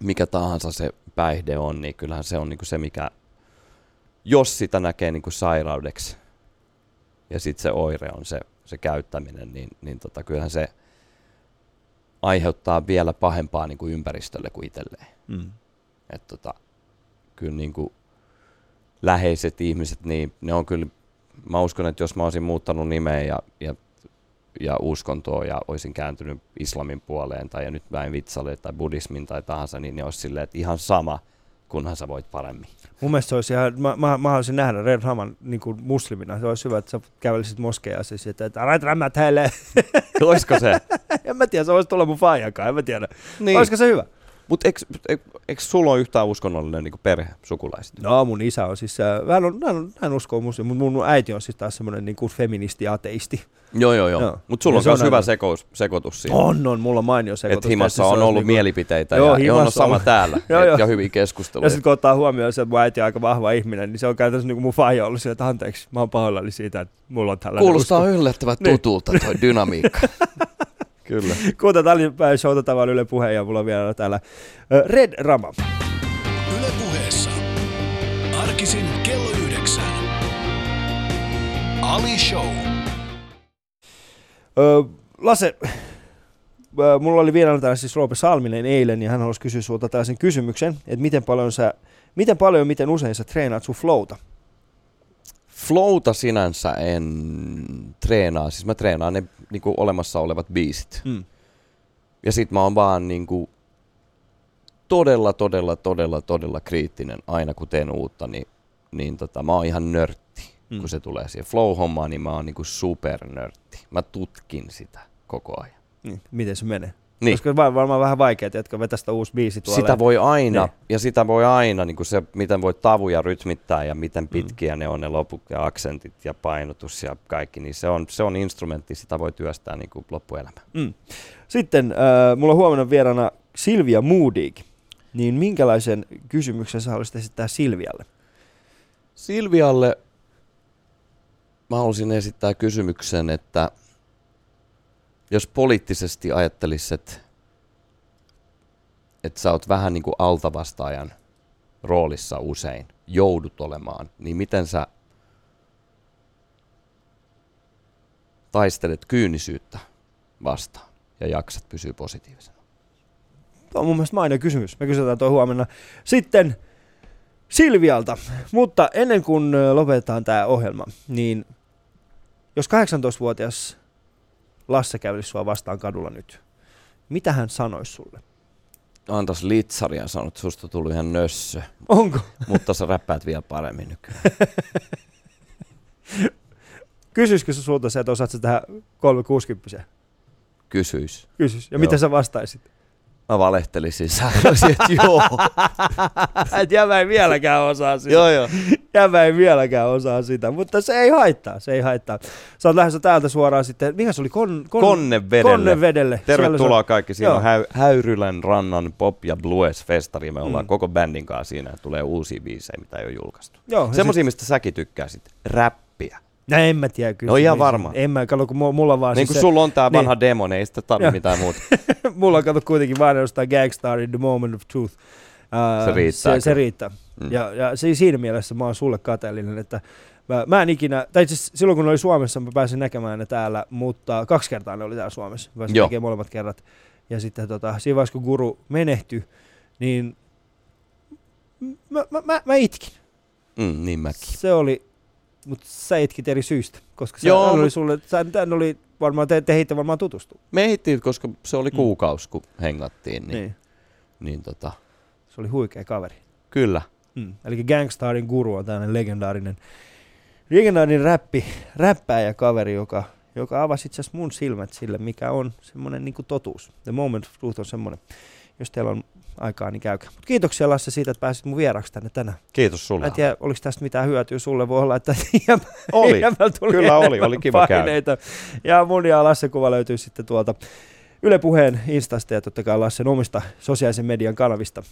A: mikä tahansa se päihde on, niin kyllähän se on niin kuin se, mikä, jos sitä näkee niin kuin sairaudeksi ja sitten se oire on se, se käyttäminen, niin, niin tota, kyllähän se aiheuttaa vielä pahempaa niin kuin ympäristölle kuin itselleen. Mm. Et tota, kyllä niin kuin läheiset ihmiset, niin ne on kyllä, mä uskon, että jos mä olisin muuttanut nimeä ja, ja ja uskontoa ja olisin kääntynyt islamin puoleen tai ja nyt mä en vitsalle tai buddhismin tai tahansa, niin ne olisi silleen, että ihan sama, kunhan sä voit paremmin.
C: Mun mielestä se olisi ihan, mä, mä, mä haluaisin nähdä Red Haman niin kuin muslimina. Se olisi hyvä, että sä kävelisit moskeassa siis, että älä rämmät heille.
A: Olisiko se?
C: en mä tiedä, se olisi tulla mun faijakaan, en mä tiedä. Niin. Olisiko se hyvä?
A: Mutta eikö, eikö sulla ole yhtään uskonnollinen niin perhe, sukulaiset?
C: No mun isä on siis, äh, hän, on, hän, on, hän uskoo musta, mutta mun äiti on siis taas semmoinen niin kuin feministi-ateisti.
A: Joo, joo, joo. joo. Mutta sulla on myös hyvä seko, sekoitus siinä.
C: On, on, mulla on mainio sekoitus.
A: Että himassa on ollut niin kuin... mielipiteitä joo, ja, ja on sama täällä. joo, joo. Ja hyvin keskusteluja.
C: Ja sitten kun ottaa huomioon se, että mun äiti on aika vahva ihminen, niin se on käytännössä niin kuin mun faija ollut sille, että anteeksi, mä oon pahoillani siitä, että mulla on tällainen
A: Kuulostaa yllättävän tutulta toi dynamiikka. Kyllä.
C: Kuuntetaan Ali showta tavallaan Yle Puheen ja mulla on vielä täällä Red Rama.
B: Yle Puheessa. Arkisin kello yhdeksän. Ali Show.
C: Öö, Lasse, öö, mulla oli vieraana täällä siis Roope Salminen eilen, ja hän halusi kysyä sulta tällaisen kysymyksen, että miten paljon sä, miten paljon miten usein sä treenaat sun flowta?
A: Flowta sinänsä en treenaa, siis mä treenaan ne niinku olemassa olevat biisit.
C: Mm.
A: Ja sit mä oon vaan niinku todella, todella, todella, todella kriittinen aina kun teen uutta, niin, niin tota, mä oon ihan nörtti.
C: Mm.
A: Kun se tulee siihen flow-hommaan, niin mä oon niinku supernörtti. Mä tutkin sitä koko ajan.
C: Niin. Miten se menee?
A: Niin.
C: Koska var- varmaan vähän vaikeaa, että vetää sitä uusi biisi tuolla.
A: Sitä voi aina,
C: Niin.
A: ja sitä voi aina, niin kuin se, miten voi tavuja rytmittää ja
C: Mm.
A: miten pitkiä ne on ne loput ja aksentit ja painotus ja kaikki, niin se on, se on instrumentti, sitä voi työstää niin kuin loppuelämä.
C: Mm. Sitten äh, mulla on huomenna vieraana Silvia Moodig. Niin minkälaisen kysymyksen sä haluaisit esittää Silvialle?
A: Silvialle mä haluaisin esittää kysymyksen, että jos poliittisesti ajattelisit, että, että sä oot vähän niin kuin altavastaajan roolissa usein, joudut olemaan, niin miten sä taistelet kyynisyyttä vastaan ja jaksat pysyä positiivisena?
C: Tuo on mun mielestä mainio kysymys. Me kysytään tuo huomenna. Sitten Silvialta. Mutta ennen kuin lopetetaan tämä ohjelma, niin jos 18-vuotias Lasse kävelisi sua vastaan kadulla nyt, mitä hän sanoisi sulle?
A: Antas litsaria ja että susta tuli ihan nössö,
C: Onko?
A: mutta sä räppäät vielä paremmin nykyään.
C: Kysyisikö se sulta se, että osaat sä tähän 360
A: Kysyis.
C: Kysyis. Ja
A: Joo.
C: mitä sä vastaisit?
A: Mä valehtelisin, sä sanoisin, että joo.
C: Et jävä ei vieläkään osaa sitä.
A: joo, joo.
C: Jävä ei vieläkään osaa sitä, mutta se ei haittaa, se ei haittaa. Sä oot lähdössä täältä suoraan sitten, mikä se oli? Kon, kon,
A: Konnevedelle.
C: Konnevedelle.
A: Tervetuloa kaikki. Siinä
C: Joo.
A: on Häy- Häyrylän rannan Pop ja Blues festari. Me ollaan
C: Mm.
A: koko bändin kanssa siinä. Tulee uusia biisejä, mitä ei ole julkaistu.
C: Joo,
A: Semmoisia, mistä säkin tykkäsit. Räppiä.
C: No en mä tiedä kyllä.
A: No ihan
C: Niin,
A: varma.
C: En mä, kato, kun mu- mulla vaan
A: Niin
C: siis
A: kuin sulla on tää
C: niin.
A: vanha demo, niin ei sitä tarvi
C: Joo.
A: mitään muuta.
C: se, mulla on kato kuitenkin vaan ainoastaan Gangstar in the moment of truth. Uh,
A: Se riittää
C: Se, se riittää.
A: Mm.
C: Ja, ja se, siinä mielessä mä oon sulle kateellinen, että mä, mä en ikinä, tai asiassa silloin kun ne oli Suomessa, mä pääsin näkemään ne täällä, mutta kaksi kertaa ne oli täällä Suomessa. Mä pääsin
A: Joo.
C: näkemään molemmat kerrat. Ja sitten tota, siinä vaiheessa kun Guru menehtyi, niin mä, mä, mä, mä itkin.
A: Mm, niin mäkin.
C: Se oli, mutta sä itkit eri syistä, koska se
A: Joo,
C: oli
A: mut-
C: sulle, sä, tän oli varmaan, te, te heitte varmaan tutustua.
A: Me ehittiin, koska se oli
C: Mm.
A: kuukausi, kun hengattiin. Niin,
C: Niin.
A: niin. tota,
C: Se oli huikea kaveri.
A: kyllä.
C: Mm. Eli Gangstarin guru on tämmöinen legendaarinen, legendaarinen räppi, räppäjä kaveri, joka, joka avasi itse asiassa mun silmät sille, mikä on semmoinen niin totuus. The moment of truth on semmoinen. Jos teillä on aikaa, niin käykää. Mut kiitoksia Lasse siitä, että pääsit mun vieraksi tänne tänään.
A: Kiitos
C: Mä
A: sulle.
C: en tiedä, oliko tästä mitään hyötyä sulle. Voi olla, että
A: Oli.
C: tuli
A: Kyllä oli, oli kiva käydä.
C: Ja mun ja Lasse kuva löytyy sitten tuolta Yle Puheen Instasta ja totta kai Lassen omista sosiaalisen median kanavista.